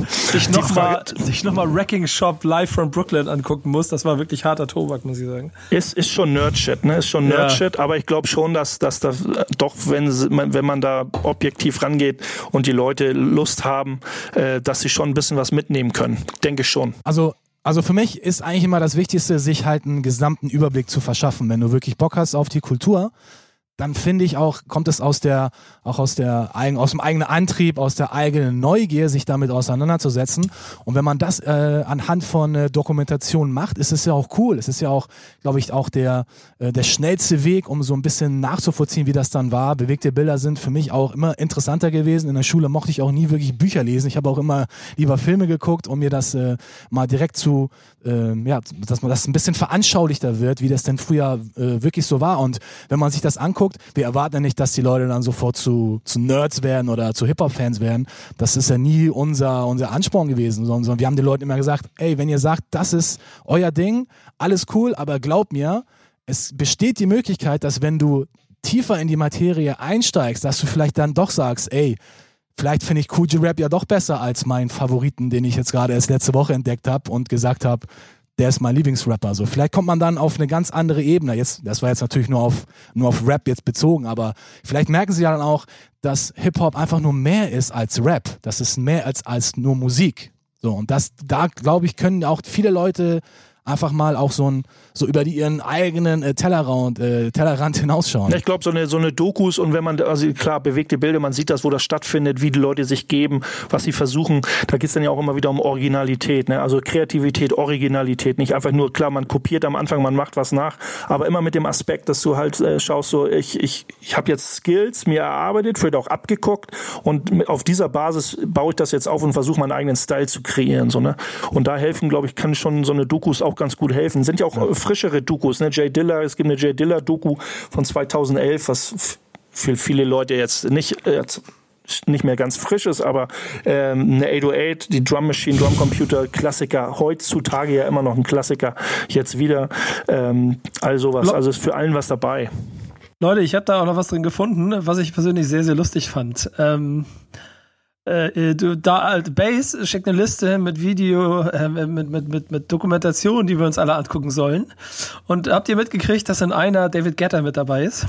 sich nochmal noch mal Wrecking Shop live from Brooklyn angucken muss, das war wirklich harter Tobak, muss ich sagen. Ist, ist schon Nerdshit, ne? Ist schon Nerdshit, ja. aber ich glaube schon, dass, dass das doch, wenn, wenn man da objektiv rangeht und die Leute Lust haben, äh, dass sie schon ein bisschen was mitnehmen können. Denke ich schon. Also also für mich ist eigentlich immer das Wichtigste, sich halt einen gesamten Überblick zu verschaffen. Wenn du wirklich Bock hast auf die Kultur, dann finde ich auch, kommt es aus der, auch aus der, aus dem eigenen Antrieb, aus der eigenen Neugier, sich damit auseinanderzusetzen. Und wenn man das äh, anhand von äh, Dokumentation macht, ist es ja auch cool. Es ist ja auch, glaube ich, auch der, äh, der schnellste Weg, um so ein bisschen nachzuvollziehen, wie das dann war. Bewegte Bilder sind für mich auch immer interessanter gewesen. In der Schule mochte ich auch nie wirklich Bücher lesen. Ich habe auch immer lieber Filme geguckt, um mir das äh, mal direkt zu, äh, ja, dass man das ein bisschen veranschaulichter wird, wie das denn früher äh, wirklich so war. Und wenn man sich das anguckt, anguckt, wir erwarten ja nicht, dass die Leute dann sofort zu, zu Nerds werden oder zu Hip-Hop-Fans werden. Das ist ja nie unser, unser Ansporn gewesen, sondern wir haben den Leuten immer gesagt, ey, wenn ihr sagt, das ist euer Ding, alles cool, aber glaub mir, es besteht die Möglichkeit, dass wenn du tiefer in die Materie einsteigst, dass du vielleicht dann doch sagst, ey, vielleicht finde ich Cool Rap ja doch besser als meinen Favoriten, den ich jetzt gerade erst letzte Woche entdeckt habe und gesagt habe, der ist mein Lieblingsrapper. So, vielleicht kommt man dann auf eine ganz andere Ebene. Jetzt, das war jetzt natürlich nur auf, nur auf Rap jetzt bezogen, aber vielleicht merken sie ja dann auch, dass Hip-Hop einfach nur mehr ist als Rap. Das ist mehr als, als nur Musik. So, und das, da glaube ich, können auch viele Leute einfach mal auch so ein so über die, ihren eigenen äh, Tellerrand, äh, Tellerrand hinausschauen. Ich glaube, so eine, so eine Dokus und wenn man, also klar, bewegte Bilder, man sieht das, wo das stattfindet, wie die Leute sich geben, was sie versuchen, da geht es dann ja auch immer wieder um Originalität, ne? also Kreativität, Originalität, nicht einfach nur, klar, man kopiert am Anfang, man macht was nach, aber immer mit dem Aspekt, dass du halt äh, schaust, so, ich, ich, ich habe jetzt Skills mir erarbeitet, vielleicht auch abgeguckt und auf dieser Basis baue ich das jetzt auf und versuche meinen eigenen Style zu kreieren. So, ne? Und da helfen, glaube ich, kann schon so eine Dokus auch ganz gut helfen. Sind ja auch ja. frischere Dokus, ne? Jay Diller, es gibt eine Jay Diller Doku von 2011, was für viele Leute jetzt nicht äh, nicht mehr ganz frisch ist, aber ähm, eine 808, die Drum Machine, Drum Computer, Klassiker, heutzutage ja immer noch ein Klassiker, jetzt wieder. Ähm, all sowas. Also ist für allen was dabei. Leute, ich habe da auch noch was drin gefunden, was ich persönlich sehr, sehr lustig fand. Ähm, äh, du, da, Base schickt eine Liste mit Video, äh, mit, mit, mit, mit Dokumentation, die wir uns alle angucken sollen. Und habt ihr mitgekriegt, dass in einer David Getter mit dabei ist?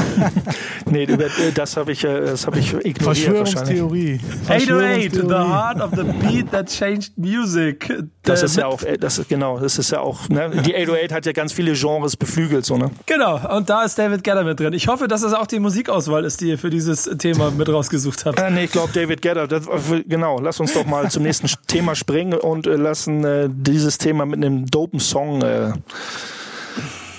nee, das habe ich, äh, das hab ich ignoriert. Verschwörungstheorie. 808, the heart of the beat that changed music. Das ist ja auch, äh, das ist, genau, das ist ja auch, ne? die 808 hat ja ganz viele Genres beflügelt, so, ne? Genau, und da ist David Gedder mit drin. Ich hoffe, dass es auch die Musikauswahl ist, die ihr für dieses Thema mit rausgesucht habt. Äh, nee, ich glaube, David Gedder, das, genau, lass uns doch mal zum nächsten Thema springen und äh, lassen äh, dieses Thema mit einem dopen Song äh,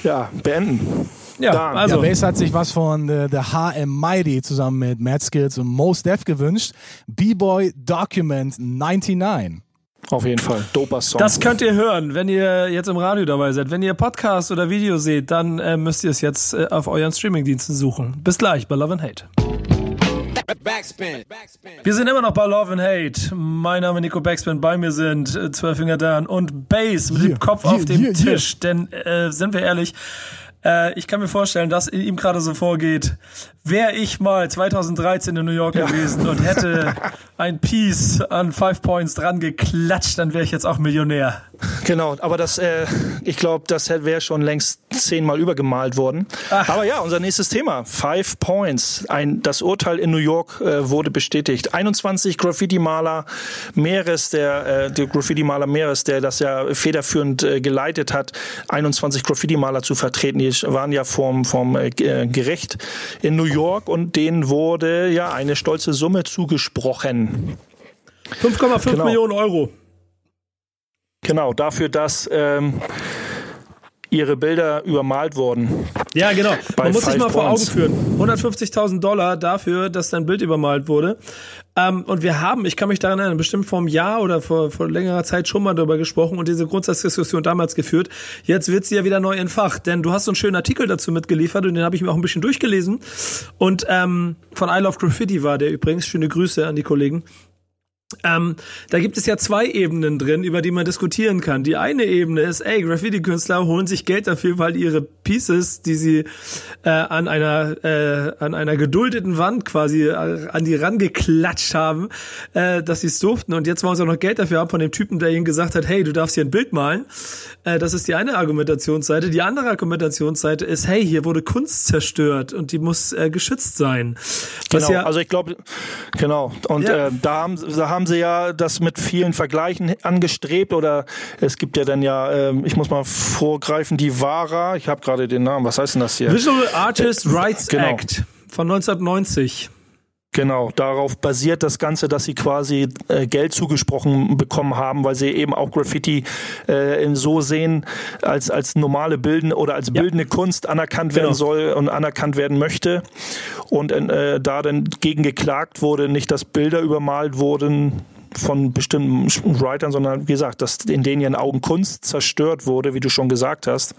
ja, beenden. Ja, Dann. also. Ja, Bass hat sich was von äh, The HM Mighty zusammen mit Mad Skills und Most Def gewünscht. B-Boy Document 99. Auf jeden Fall. Doper Song. Das könnt ihr hören, wenn ihr jetzt im Radio dabei seid. Wenn ihr Podcast oder Video seht, dann äh, müsst ihr es jetzt äh, auf euren Streamingdiensten suchen. Bis gleich bei Love and Hate. Backspin. Wir sind immer noch bei Love and Hate. Mein Name ist Nico Backspin. Bei mir sind äh, Zwölfinger Dan und Bass mit hier, dem Kopf hier, auf dem hier, Tisch. Denn, äh, sind wir ehrlich, äh, ich kann mir vorstellen, dass ihm gerade so vorgeht, wäre ich mal 2013 in New York ja. gewesen und hätte ein Piece an Five Points dran geklatscht, dann wäre ich jetzt auch Millionär. Genau, aber das, äh, ich glaube, das wäre schon längst zehnmal übergemalt worden. Ach. Aber ja, unser nächstes Thema, Five Points. Ein, das Urteil in New York äh, wurde bestätigt. 21 Graffiti-Maler, Meeres, der, äh, der Graffiti-Maler Meeres, der das ja federführend äh, geleitet hat, 21 Graffiti-Maler zu vertreten. Die waren ja vom, vom äh, Gericht in New York und denen wurde ja eine stolze Summe zugesprochen. 5,5 genau. Millionen Euro. Genau, dafür, dass ähm, ihre Bilder übermalt wurden. Ja, genau. Man muss sich mal vor Augen führen. 150.000 Dollar dafür, dass dein Bild übermalt wurde. Ähm, und wir haben, ich kann mich daran erinnern, bestimmt vor einem Jahr oder vor, vor längerer Zeit schon mal darüber gesprochen und diese Grundsatzdiskussion damals geführt. Jetzt wird sie ja wieder neu entfacht, denn du hast so einen schönen Artikel dazu mitgeliefert und den habe ich mir auch ein bisschen durchgelesen. Und ähm, von I Love Graffiti war der übrigens. Schöne Grüße an die Kollegen. Ähm, da gibt es ja zwei Ebenen drin, über die man diskutieren kann. Die eine Ebene ist, ey, Graffiti-Künstler holen sich Geld dafür, weil ihre Pieces, die sie äh, an einer äh, an einer geduldeten Wand quasi äh, an die rangeklatscht haben, äh, dass sie es durften. Und jetzt wollen sie auch noch Geld dafür haben von dem Typen, der ihnen gesagt hat, hey, du darfst hier ein Bild malen. Äh, das ist die eine Argumentationsseite. Die andere Argumentationsseite ist, hey, hier wurde Kunst zerstört und die muss äh, geschützt sein. Genau, ja also ich glaube, genau. Und ja. äh, da haben, da haben haben sie ja das mit vielen Vergleichen angestrebt oder es gibt ja dann ja, äh, ich muss mal vorgreifen, die VARA, ich habe gerade den Namen, was heißt denn das hier? Visual Artist Rights genau. Act von 1990. Genau, darauf basiert das Ganze, dass sie quasi äh, Geld zugesprochen bekommen haben, weil sie eben auch Graffiti äh, so sehen, als, als normale Bilden oder als bildende ja. Kunst anerkannt werden genau. soll und anerkannt werden möchte. Und äh, da dann gegen geklagt wurde, nicht, dass Bilder übermalt wurden, von bestimmten Writern, sondern wie gesagt, dass in denen ihren Augen Kunst zerstört wurde, wie du schon gesagt hast.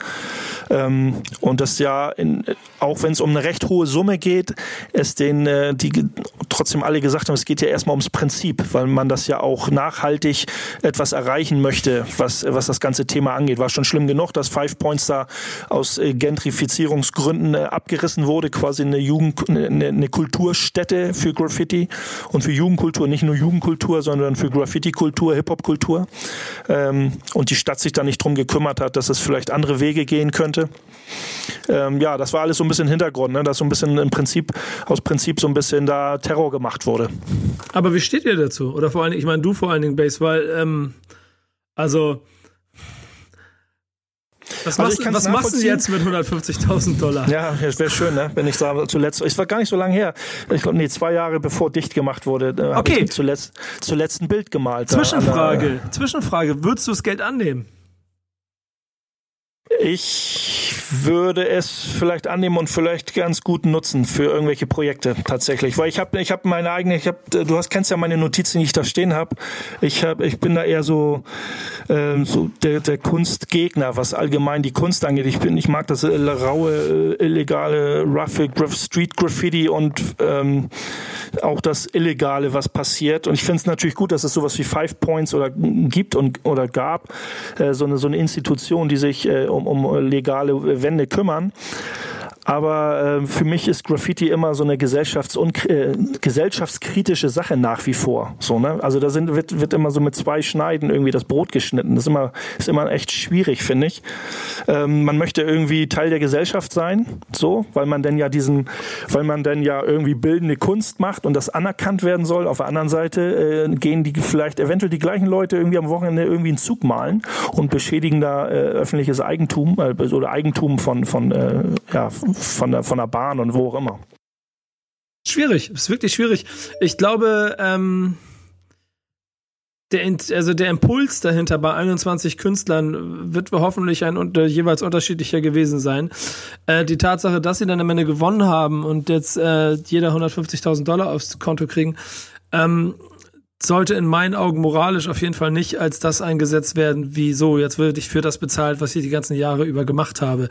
Ähm, und das ja, in, auch wenn es um eine recht hohe Summe geht, es den, äh, die trotzdem alle gesagt haben, es geht ja erstmal ums Prinzip, weil man das ja auch nachhaltig etwas erreichen möchte, was, was das ganze Thema angeht. War schon schlimm genug, dass Five Points da aus äh, Gentrifizierungsgründen äh, abgerissen wurde, quasi eine Jugend, eine, eine Kulturstätte für Graffiti und für Jugendkultur, nicht nur Jugendkultur, sondern sondern für Graffiti-Kultur, Hip-Hop-Kultur. Ähm, und die Stadt sich da nicht drum gekümmert hat, dass es vielleicht andere Wege gehen könnte. Ähm, ja, das war alles so ein bisschen Hintergrund, ne? dass so ein bisschen im Prinzip, aus Prinzip so ein bisschen da Terror gemacht wurde. Aber wie steht ihr dazu? Oder vor allen Dingen, ich meine, du vor allen Dingen, Base, weil, ähm, also, was, also machst, was machst du jetzt mit 150.000 Dollar? Ja, das wäre schön, ne? wenn ich sage, zuletzt, es war gar nicht so lange her, ich glaube, nee, zwei Jahre bevor dicht gemacht wurde, äh, okay. habe ich zuletzt, zuletzt ein Bild gemalt. Zwischenfrage, Zwischenfrage, würdest du das Geld annehmen? Ich würde es vielleicht annehmen und vielleicht ganz gut nutzen für irgendwelche Projekte tatsächlich, weil ich habe ich habe meine eigene, ich habe du hast kennst ja meine Notizen, die ich da stehen habe. Ich habe ich bin da eher so äh, so der, der Kunstgegner, was allgemein die Kunst angeht. Ich bin ich mag das äh, raue äh, illegale roughe Street Graffiti und ähm, auch das illegale, was passiert und ich finde es natürlich gut, dass es sowas wie Five Points oder gibt und oder gab äh, so eine so eine Institution, die sich äh, um, um legale Wände kümmern. Aber äh, für mich ist Graffiti immer so eine gesellschafts äh, gesellschaftskritische Sache nach wie vor. So, ne? Also da sind, wird, wird immer so mit zwei Schneiden irgendwie das Brot geschnitten. Das ist immer, ist immer echt schwierig, finde ich. Ähm, man möchte irgendwie Teil der Gesellschaft sein, so, weil man denn ja diesen, weil man denn ja irgendwie bildende Kunst macht und das anerkannt werden soll. Auf der anderen Seite äh, gehen die vielleicht eventuell die gleichen Leute irgendwie am Wochenende irgendwie einen Zug malen und beschädigen da äh, öffentliches Eigentum äh, oder Eigentum von, von äh, ja, von der, von der Bahn und wo auch immer. Schwierig, ist wirklich schwierig. Ich glaube, ähm, der, also der Impuls dahinter bei 21 Künstlern wird hoffentlich ein unter, jeweils unterschiedlicher gewesen sein. Äh, die Tatsache, dass sie dann am Ende gewonnen haben und jetzt äh, jeder 150.000 Dollar aufs Konto kriegen, ähm, sollte in meinen Augen moralisch auf jeden Fall nicht als das eingesetzt werden, wie so, jetzt würde ich für das bezahlt, was ich die ganzen Jahre über gemacht habe.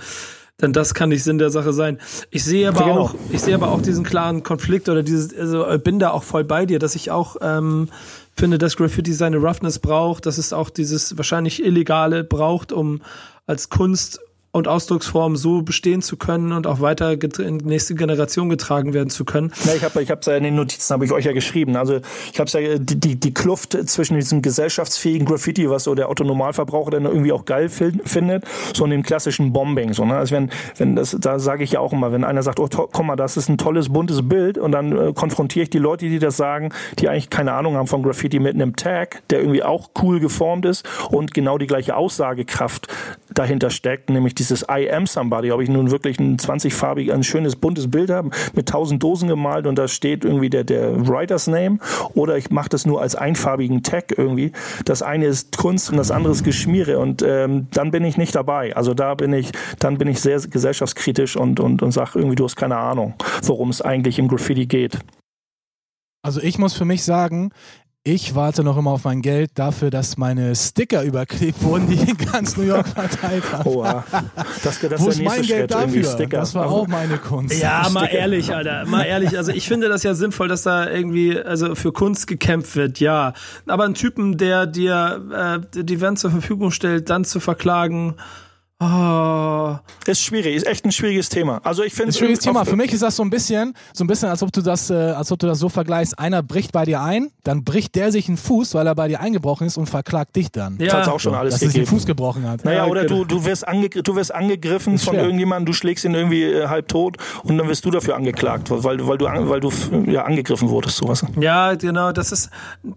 Denn das kann nicht Sinn der Sache sein. Ich sehe aber genau. auch, ich sehe aber auch diesen klaren Konflikt oder dieses, also bin da auch voll bei dir, dass ich auch ähm, finde, dass Graffiti seine Roughness braucht, dass es auch dieses wahrscheinlich Illegale braucht, um als Kunst und Ausdrucksform so bestehen zu können und auch weiter in nächste Generation getragen werden zu können. Ja, ich habe ich hab's ja in den Notizen habe ich euch ja geschrieben. Also ich habe ja die, die, die Kluft zwischen diesem gesellschaftsfähigen Graffiti, was so der Otto Normalverbraucher dann irgendwie auch geil findet, so und dem klassischen Bombing. So, ne? Also wenn, wenn das, da sage ich ja auch immer, wenn einer sagt, oh komm mal, das ist ein tolles, buntes Bild und dann äh, konfrontiere ich die Leute, die das sagen, die eigentlich keine Ahnung haben von Graffiti mit einem Tag, der irgendwie auch cool geformt ist und genau die gleiche Aussagekraft dahinter steckt, nämlich dieses I am somebody, ob ich nun wirklich ein 20-farbig, ein schönes buntes Bild habe mit tausend Dosen gemalt und da steht irgendwie der, der Writer's Name oder ich mache das nur als einfarbigen Tag irgendwie. Das eine ist Kunst und das andere ist Geschmiere und ähm, dann bin ich nicht dabei. Also da bin ich, dann bin ich sehr gesellschaftskritisch und, und, und sage irgendwie, du hast keine Ahnung, worum es eigentlich im Graffiti geht. Also ich muss für mich sagen, ich warte noch immer auf mein Geld dafür, dass meine Sticker überklebt wurden, die in ganz New York verteilt haben. Oh, das, das Wo ist mein Geld dafür? Sticker. Das war auch meine Kunst. Ja, mal ehrlich, Alter, mal ehrlich. Also ich finde das ja sinnvoll, dass da irgendwie also für Kunst gekämpft wird, ja. Aber einen Typen, der dir äh, die Wand zur Verfügung stellt, dann zu verklagen, Oh. Ist schwierig, ist echt ein schwieriges Thema. Also ich finde es schwieriges Thema. Für mich ist das so ein bisschen, so ein bisschen, als ob du das, äh, als ob du das so vergleichst. Einer bricht bei dir ein, dann bricht der sich einen Fuß, weil er bei dir eingebrochen ist und verklagt dich dann. Ja, das hat auch schon alles dass gegeben. Dass den Fuß gebrochen hat. Naja, oder du, du wirst, ange, du wirst angegriffen von irgendjemandem, du schlägst ihn irgendwie äh, halb tot und dann wirst du dafür angeklagt, weil, weil du, weil du ja angegriffen wurdest, sowas. Ja, genau. Das ist,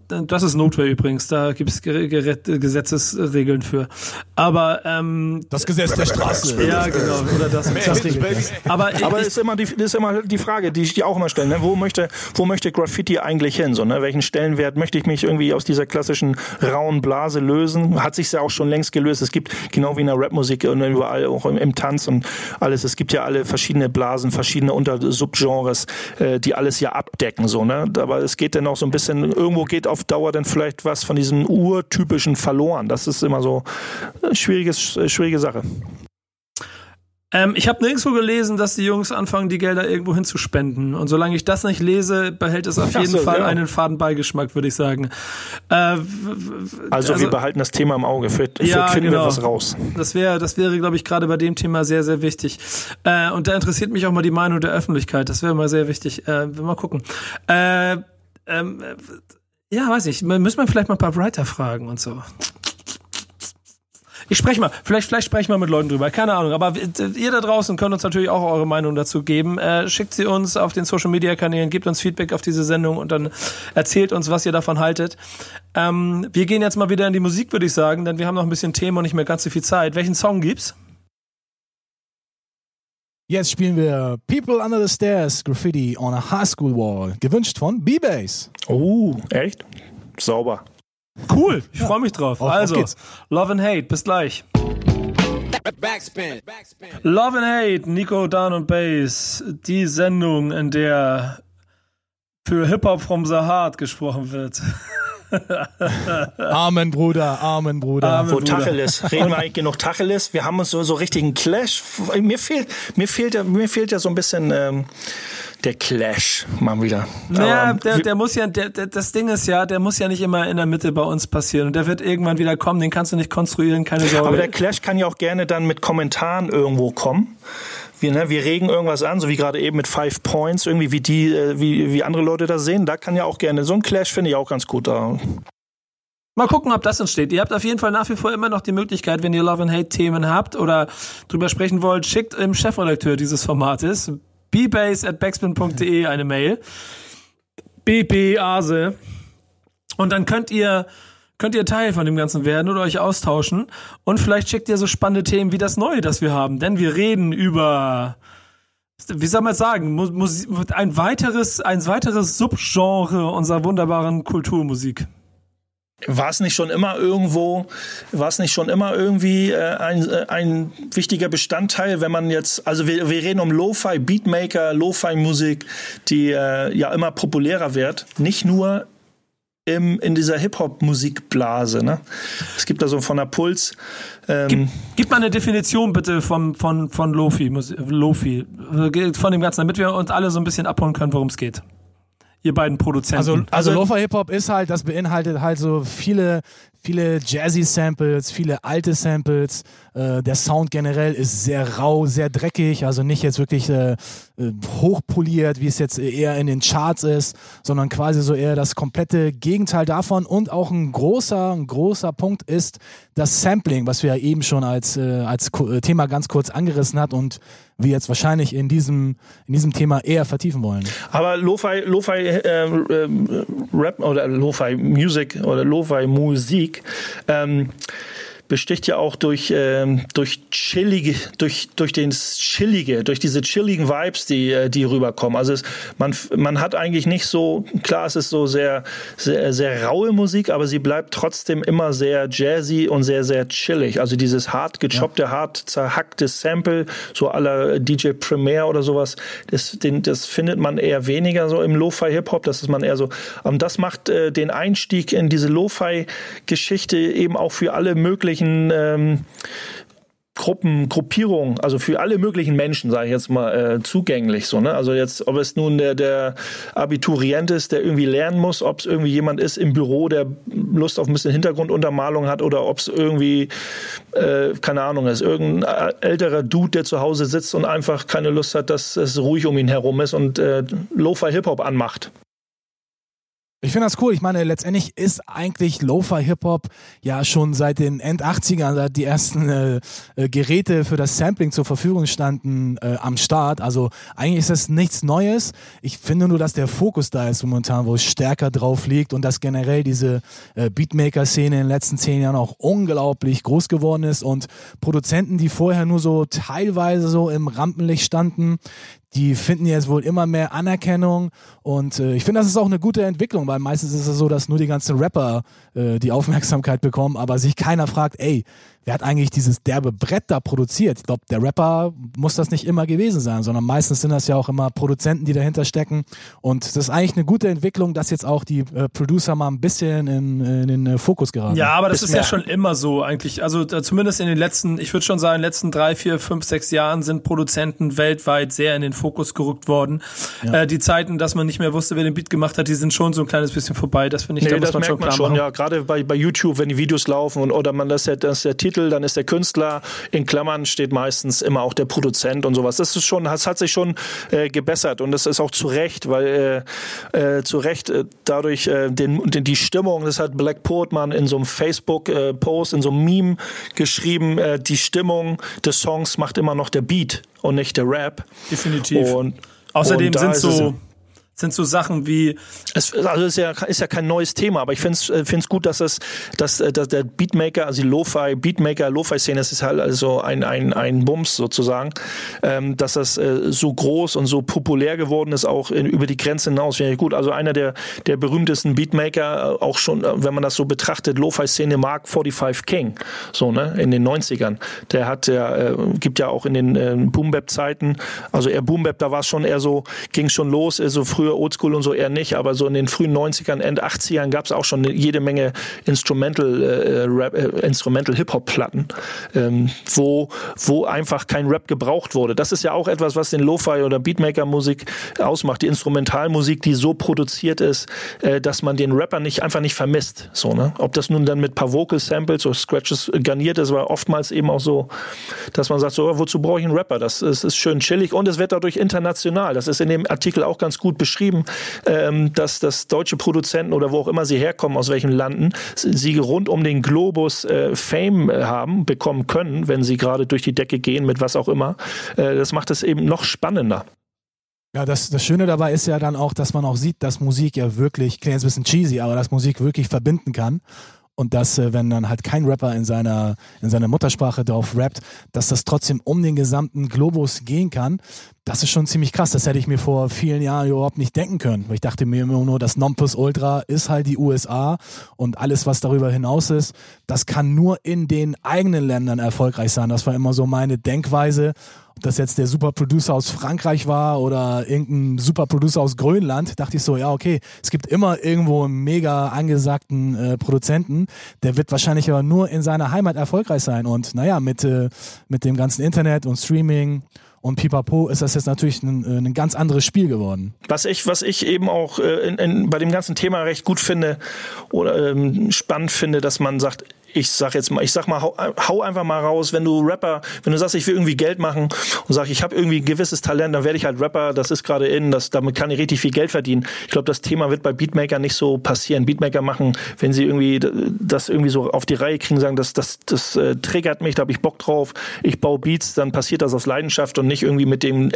das ist Notwehr übrigens. Da gibt es Gesetzesregeln für. Aber ähm, das Gesetz der Straße. Ja, genau. Oder das, das Aber, Aber das ist immer die, ist immer die Frage, die ich dir auch immer stelle. Ne? Wo möchte, wo möchte Graffiti eigentlich hin? So, ne? Welchen Stellenwert möchte ich mich irgendwie aus dieser klassischen rauen Blase lösen? Hat sich ja auch schon längst gelöst. Es gibt genau wie in der Rapmusik und überall auch im, im, Tanz und alles. Es gibt ja alle verschiedene Blasen, verschiedene Untersubgenres, äh, die alles ja abdecken. So, ne? Aber es geht dann auch so ein bisschen, irgendwo geht auf Dauer dann vielleicht was von diesem urtypischen verloren. Das ist immer so eine schwieriges, äh, schwierige Sache. Ähm, ich habe nirgendwo gelesen, dass die Jungs anfangen, die Gelder irgendwo hinzuspenden. Und solange ich das nicht lese, behält es auf jeden so, Fall ja. einen faden Beigeschmack, würde ich sagen. Äh, also, also, wir behalten das Thema im Auge. Für, ja, finden genau. wir was raus. Das wäre, das wäre, glaube ich, gerade bei dem Thema sehr, sehr wichtig. Äh, und da interessiert mich auch mal die Meinung der Öffentlichkeit. Das wäre mal sehr wichtig. Äh, mal gucken. Äh, ähm, ja, weiß ich. Müssen wir vielleicht mal ein paar Writer fragen und so. Ich spreche mal, vielleicht, vielleicht spreche ich mal mit Leuten drüber, keine Ahnung. Aber ihr da draußen könnt uns natürlich auch eure Meinung dazu geben. Äh, schickt sie uns auf den Social Media Kanälen, gebt uns Feedback auf diese Sendung und dann erzählt uns, was ihr davon haltet. Ähm, wir gehen jetzt mal wieder in die Musik, würde ich sagen, denn wir haben noch ein bisschen Themen und nicht mehr ganz so viel Zeit. Welchen Song gibt's? Jetzt spielen wir People Under the Stairs, Graffiti on a High School Wall, gewünscht von B-Bass. Oh, echt? Sauber. Cool, ich ja. freue mich drauf. Auf, also, auf Love and Hate, bis gleich. Backspin. Love and Hate, Nico Down und Bass, die Sendung, in der für Hip-Hop from the Heart gesprochen wird. Amen, Bruder, Amen, Bruder. Amen, Wo Tacheles? Reden wir eigentlich genug Tacheles? Wir haben uns so, so richtigen Clash. Mir fehlt, mir fehlt ja, mir fehlt ja so ein bisschen ähm, der Clash mal wieder. Naja, der, der muss ja, der, der, das Ding ist ja, der muss ja nicht immer in der Mitte bei uns passieren. Und der wird irgendwann wieder kommen, den kannst du nicht konstruieren, keine Sorge. Aber der Clash kann ja auch gerne dann mit Kommentaren irgendwo kommen wir, ne, wir regen irgendwas an, so wie gerade eben mit Five Points, irgendwie wie die, äh, wie, wie andere Leute das sehen. Da kann ja auch gerne, so ein Clash finde ich auch ganz gut da. Mal gucken, ob das entsteht. Ihr habt auf jeden Fall nach wie vor immer noch die Möglichkeit, wenn ihr Love and Hate Themen habt oder drüber sprechen wollt, schickt im Chefredakteur dieses Formates bbase at backspin.de eine Mail. BB Ase. Und dann könnt ihr könnt ihr Teil von dem Ganzen werden oder euch austauschen. Und vielleicht schickt ihr so spannende Themen wie das Neue, das wir haben. Denn wir reden über, wie soll man sagen, ein weiteres, ein weiteres Subgenre unserer wunderbaren Kulturmusik. War es nicht schon immer irgendwo, war es nicht schon immer irgendwie äh, ein, äh, ein wichtiger Bestandteil, wenn man jetzt, also wir, wir reden um Lo-Fi Beatmaker, Lo-Fi Musik, die äh, ja immer populärer wird, nicht nur im, in dieser Hip-Hop-Musikblase. Ne? Es gibt da so von der Puls. Ähm, gib, gib mal eine Definition bitte von, von, von Lofi, Lofi, von dem Ganzen, damit wir uns alle so ein bisschen abholen können, worum es geht ihr beiden Produzenten. Also, also, also Lofa Hip Hop ist halt, das beinhaltet halt so viele, viele Jazzy-Samples, viele alte Samples. Äh, der Sound generell ist sehr rau, sehr dreckig, also nicht jetzt wirklich äh, äh, hochpoliert, wie es jetzt eher in den Charts ist, sondern quasi so eher das komplette Gegenteil davon. Und auch ein großer, ein großer Punkt ist das Sampling, was wir ja eben schon als, äh, als Thema ganz kurz angerissen hat und wir jetzt wahrscheinlich in diesem, in diesem Thema eher vertiefen wollen. Aber Lo-Fi, Lo-Fi äh, äh, Rap oder Lo-Fi Music oder Lo-Fi Musik ähm, besticht ja auch durch, ähm, durch chillige, durch, durch den chillige, durch diese chilligen Vibes, die, äh, die rüberkommen. Also es, man, man hat eigentlich nicht so, klar, es ist so sehr, sehr, sehr raue Musik, aber sie bleibt trotzdem immer sehr jazzy und sehr, sehr chillig. Also dieses hart gechoppte, ja. hart zerhackte Sample, so aller DJ Premier oder sowas, das, den, das findet man eher weniger so im Lo-Fi Hip-Hop, das ist man eher so, und das macht äh, den Einstieg in diese Lo-Fi Geschichte eben auch für alle möglichen möglichen ähm, Gruppen, Gruppierungen, also für alle möglichen Menschen, sage ich jetzt mal, äh, zugänglich. So, ne? Also jetzt, ob es nun der, der Abiturient ist, der irgendwie lernen muss, ob es irgendwie jemand ist im Büro, der Lust auf ein bisschen Hintergrunduntermalung hat oder ob es irgendwie, äh, keine Ahnung ist, irgendein älterer Dude, der zu Hause sitzt und einfach keine Lust hat, dass es ruhig um ihn herum ist und äh, Lo-Fi Hip-Hop anmacht. Ich finde das cool. Ich meine, letztendlich ist eigentlich Lo-Fi Hip-Hop ja schon seit den End 80ern, seit die ersten äh, äh, Geräte für das Sampling zur Verfügung standen, äh, am Start. Also eigentlich ist das nichts Neues. Ich finde nur, dass der Fokus da ist momentan, wo es stärker drauf liegt und dass generell diese äh, Beatmaker-Szene in den letzten zehn Jahren auch unglaublich groß geworden ist und Produzenten, die vorher nur so teilweise so im Rampenlicht standen, die finden jetzt wohl immer mehr Anerkennung und äh, ich finde, das ist auch eine gute Entwicklung, weil meistens ist es so, dass nur die ganzen Rapper äh, die Aufmerksamkeit bekommen, aber sich keiner fragt, ey, wer hat eigentlich dieses derbe Brett da produziert? Ich glaube, der Rapper muss das nicht immer gewesen sein, sondern meistens sind das ja auch immer Produzenten, die dahinter stecken. Und das ist eigentlich eine gute Entwicklung, dass jetzt auch die äh, Producer mal ein bisschen in, in den äh, Fokus geraten. Ja, aber das ist, ist ja schon immer so eigentlich. Also äh, zumindest in den letzten, ich würde schon sagen, in den letzten drei, vier, fünf, sechs Jahren sind Produzenten weltweit sehr in den Fokus gerückt worden. Ja. Äh, die Zeiten, dass man nicht mehr wusste, wer den Beat gemacht hat, die sind schon so ein kleines bisschen vorbei. Das finde ich, nee, da muss man schon klar man schon, machen. Ja, gerade bei, bei YouTube, wenn die Videos laufen und oder man das ja, das der Titel Titel, dann ist der Künstler, in Klammern steht meistens immer auch der Produzent und sowas. Das ist schon, das hat sich schon äh, gebessert und das ist auch zu Recht, weil äh, äh, zu Recht äh, dadurch äh, den, den, die Stimmung, das hat Black Portman in so einem Facebook-Post, äh, in so einem Meme geschrieben, die Stimmung des Songs macht immer noch der Beat und nicht der Rap. Definitiv. Und Außerdem sind so sind so Sachen wie. Es, also ist ja, ist ja kein neues Thema, aber ich finde es äh, gut, dass es, dass, äh, dass der Beatmaker, also die Lo-Fi, Beatmaker, Lo-Fi-Szene, das ist halt also ein, ein, ein Bums sozusagen, ähm, dass das äh, so groß und so populär geworden ist, auch in, über die Grenze hinaus. Wäre gut. Also einer der, der berühmtesten Beatmaker, äh, auch schon, wenn man das so betrachtet, Lo-Fi-Szene, Mark 45 King, so, ne, in den 90ern. Der hat, der äh, gibt ja auch in den äh, Boom-Bap-Zeiten, also eher Boom-Bap, da war es schon eher so, ging schon los, so früh früher Oldschool und so eher nicht, aber so in den frühen 90ern, Ende 80ern gab es auch schon jede Menge Instrumental, äh, Rap, äh, Instrumental Hip-Hop-Platten, ähm, wo, wo einfach kein Rap gebraucht wurde. Das ist ja auch etwas, was den Lo-Fi oder Beatmaker-Musik ausmacht, die Instrumentalmusik, die so produziert ist, äh, dass man den Rapper nicht einfach nicht vermisst. So, ne? Ob das nun dann mit paar Vocal-Samples oder Scratches garniert ist, war oftmals eben auch so, dass man sagt, so, wozu brauche ich einen Rapper? Das ist, ist schön chillig und es wird dadurch international. Das ist in dem Artikel auch ganz gut beschrieben, ähm, dass, dass deutsche Produzenten oder wo auch immer sie herkommen, aus welchen Landen, sie rund um den Globus äh, Fame äh, haben, bekommen können, wenn sie gerade durch die Decke gehen mit was auch immer. Äh, das macht es eben noch spannender. Ja, das, das Schöne dabei ist ja dann auch, dass man auch sieht, dass Musik ja wirklich, klingt jetzt ein bisschen cheesy, aber dass Musik wirklich verbinden kann und dass, äh, wenn dann halt kein Rapper in seiner, in seiner Muttersprache drauf rappt, dass das trotzdem um den gesamten Globus gehen kann. Das ist schon ziemlich krass. Das hätte ich mir vor vielen Jahren überhaupt nicht denken können. Weil ich dachte mir immer nur, das Nompus Ultra ist halt die USA und alles, was darüber hinaus ist, das kann nur in den eigenen Ländern erfolgreich sein. Das war immer so meine Denkweise ob das jetzt der Superproducer aus Frankreich war oder irgendein Superproducer aus Grönland, dachte ich so, ja, okay, es gibt immer irgendwo einen mega angesagten äh, Produzenten, der wird wahrscheinlich aber nur in seiner Heimat erfolgreich sein. Und naja, mit, äh, mit dem ganzen Internet und Streaming und Pipapo ist das jetzt natürlich ein, äh, ein ganz anderes Spiel geworden. Was ich, was ich eben auch äh, in, in, bei dem ganzen Thema recht gut finde oder ähm, spannend finde, dass man sagt, ich sag jetzt mal, ich sag mal, hau, hau, einfach mal raus, wenn du Rapper, wenn du sagst, ich will irgendwie Geld machen und sag, ich habe irgendwie ein gewisses Talent, dann werde ich halt Rapper, das ist gerade in, das, damit kann ich richtig viel Geld verdienen. Ich glaube, das Thema wird bei Beatmaker nicht so passieren. Beatmaker machen, wenn sie irgendwie das irgendwie so auf die Reihe kriegen, sagen, das, das, das äh, triggert mich, da habe ich Bock drauf, ich baue Beats, dann passiert das aus Leidenschaft und nicht irgendwie mit dem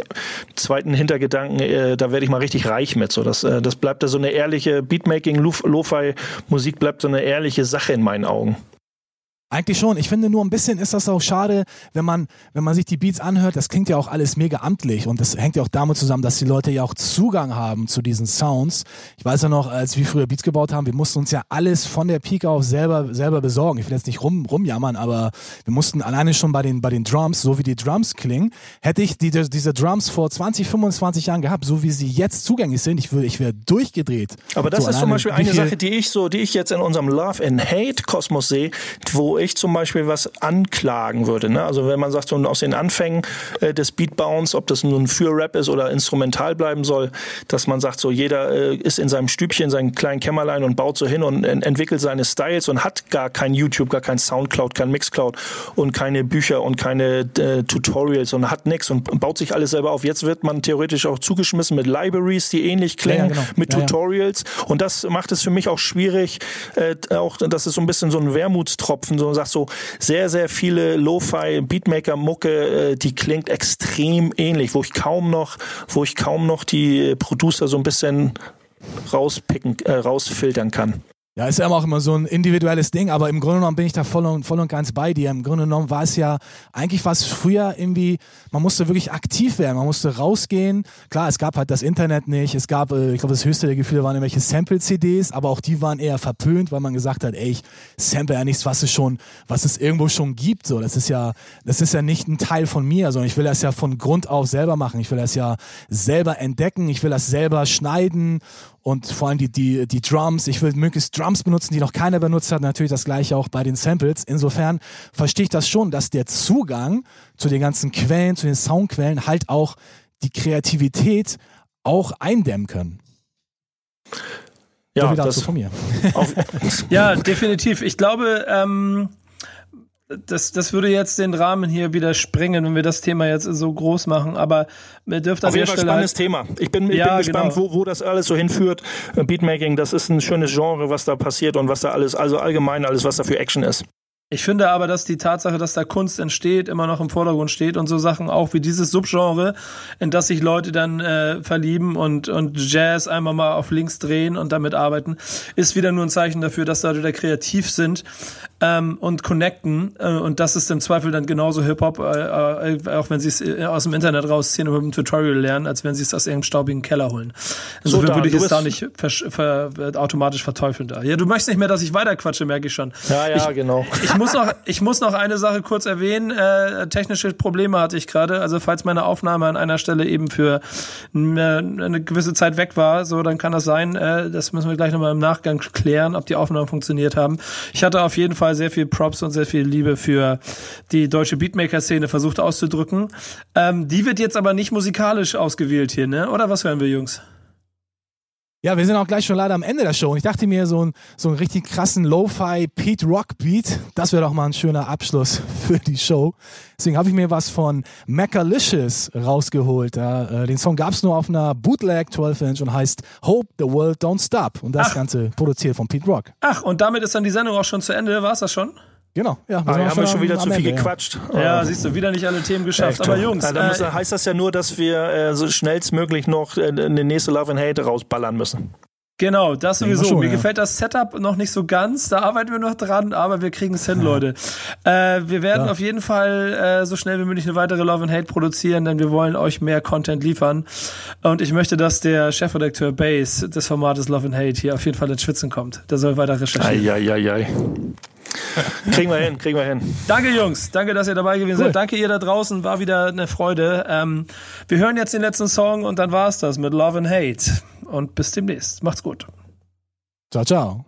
zweiten Hintergedanken, äh, da werde ich mal richtig reich mit. So, das, äh, das bleibt da so eine ehrliche Beatmaking, Lo-Fi-Musik bleibt so eine ehrliche Sache in meinen Augen. Eigentlich schon. Ich finde nur ein bisschen ist das auch schade, wenn man, wenn man sich die Beats anhört, das klingt ja auch alles mega amtlich und das hängt ja auch damit zusammen, dass die Leute ja auch Zugang haben zu diesen Sounds. Ich weiß ja noch, als wir früher Beats gebaut haben, wir mussten uns ja alles von der Pike auf selber, selber besorgen. Ich will jetzt nicht rum, rumjammern, aber wir mussten alleine schon bei den, bei den Drums, so wie die Drums klingen, hätte ich die, diese Drums vor 20, 25 Jahren gehabt, so wie sie jetzt zugänglich sind, ich würde, ich wäre durchgedreht. Aber das so, ist zum Beispiel eine Sache, die ich so, die ich jetzt in unserem Love and Hate Kosmos sehe, wo ich zum Beispiel was anklagen würde. Ne? Also wenn man sagt, so aus den Anfängen äh, des Beatbounds, ob das nun für Rap ist oder instrumental bleiben soll, dass man sagt, so jeder äh, ist in seinem Stübchen, in seinem kleinen Kämmerlein und baut so hin und ent entwickelt seine Styles und hat gar kein YouTube, gar kein Soundcloud, kein Mixcloud und keine Bücher und keine äh, Tutorials und hat nichts und baut sich alles selber auf. Jetzt wird man theoretisch auch zugeschmissen mit Libraries, die ähnlich klingen, ja, ja, genau. mit ja, Tutorials und das macht es für mich auch schwierig, äh, auch das ist so ein bisschen so ein Wermutstropfen, so sagt so, sehr, sehr viele Lo-Fi Beatmaker-Mucke, äh, die klingt extrem ähnlich, wo ich kaum noch, wo ich kaum noch die Producer so ein bisschen rauspicken, äh, rausfiltern kann. Ja, ist ja auch immer so ein individuelles Ding, aber im Grunde genommen bin ich da voll und, voll und ganz bei dir. Im Grunde genommen war es ja, eigentlich war es früher irgendwie, man musste wirklich aktiv werden, man musste rausgehen. Klar, es gab halt das Internet nicht, es gab, äh, ich glaube, das höchste der Gefühle waren irgendwelche Sample-CDs, aber auch die waren eher verpönt, weil man gesagt hat, ey, ich sample ja nichts, was es schon, was es irgendwo schon gibt. So, das ist ja, das ist ja nicht ein Teil von mir, sondern ich will das ja von Grund auf selber machen. Ich will das ja selber entdecken, ich will das selber schneiden und vor allem die, die, die Drums. Ich will möglichst Drums benutzen, die noch keiner benutzt hat. Natürlich das gleiche auch bei den Samples. Insofern verstehe ich das schon, dass der Zugang zu den ganzen Quellen, zu den Soundquellen halt auch die Kreativität auch eindämmen können. Ja, so das von mir. ja, definitiv. Ich glaube, ähm, das, das würde jetzt den Rahmen hier wieder sprengen, wenn wir das Thema jetzt so groß machen. Aber wir dürfen auf jeden Fall spannendes halt Thema. Ich bin, ich ja, bin gespannt, genau. wo, wo das alles so hinführt. Beatmaking, das ist ein schönes Genre, was da passiert und was da alles, also allgemein alles, was da für Action ist. Ich finde aber, dass die Tatsache, dass da Kunst entsteht, immer noch im Vordergrund steht und so Sachen auch wie dieses Subgenre, in das sich Leute dann äh, verlieben und, und Jazz einmal mal auf links drehen und damit arbeiten, ist wieder nur ein Zeichen dafür, dass Leute da kreativ sind ähm, und connecten. Äh, und das ist im Zweifel dann genauso Hip-Hop, äh, äh, auch wenn sie es äh, aus dem Internet rausziehen und mit einem Tutorial lernen, als wenn sie es aus irgendeinem staubigen Keller holen. Insofern so, würde ich es da nicht ver ver automatisch verteufeln da. Ja, du möchtest nicht mehr, dass ich weiterquatsche, merke ich schon. Ja, ja, ich, genau. Ich muss noch, ich muss noch eine Sache kurz erwähnen. Äh, technische Probleme hatte ich gerade. Also falls meine Aufnahme an einer Stelle eben für eine, eine gewisse Zeit weg war, so dann kann das sein. Äh, das müssen wir gleich nochmal im Nachgang klären, ob die Aufnahmen funktioniert haben. Ich hatte auf jeden Fall sehr viel Props und sehr viel Liebe für die deutsche Beatmaker-Szene versucht auszudrücken. Ähm, die wird jetzt aber nicht musikalisch ausgewählt hier, ne? Oder was hören wir, Jungs? Ja, wir sind auch gleich schon leider am Ende der Show. Und ich dachte mir, so ein, so ein richtig krassen Lo-Fi Pete Rock Beat, das wäre doch mal ein schöner Abschluss für die Show. Deswegen habe ich mir was von Macalicious rausgeholt. Ja, äh, den Song gab es nur auf einer Bootleg 12 Inch und heißt Hope the World Don't Stop. Und das Ach. Ganze produziert von Pete Rock. Ach, und damit ist dann die Sendung auch schon zu Ende. War es das schon? Genau, ja. Wir ah, haben wir schon wieder zu viel Ende, gequatscht. Ja. ja. siehst du, wieder nicht alle Themen geschafft. Echt, Aber Jungs. Ja, dann äh, heißt das ja nur, dass wir äh, so schnellstmöglich noch äh, eine nächste Love and Hate rausballern müssen. Genau, das sowieso. Schon, Mir ja. gefällt das Setup noch nicht so ganz. Da arbeiten wir noch dran, aber wir kriegen es hin, Leute. Äh, wir werden ja. auf jeden Fall äh, so schnell wie möglich eine weitere Love and Hate produzieren, denn wir wollen euch mehr Content liefern. Und ich möchte, dass der Chefredakteur Base des Formates Love and Hate hier auf jeden Fall ins Schwitzen kommt. Der soll weiter recherchieren. Eieiei. Kriegen wir hin, kriegen wir hin. Danke, Jungs. Danke, dass ihr dabei gewesen cool. seid. Danke, ihr da draußen. War wieder eine Freude. Ähm, wir hören jetzt den letzten Song und dann war's das mit Love and Hate und bis demnächst. Macht's gut. Ciao, ciao.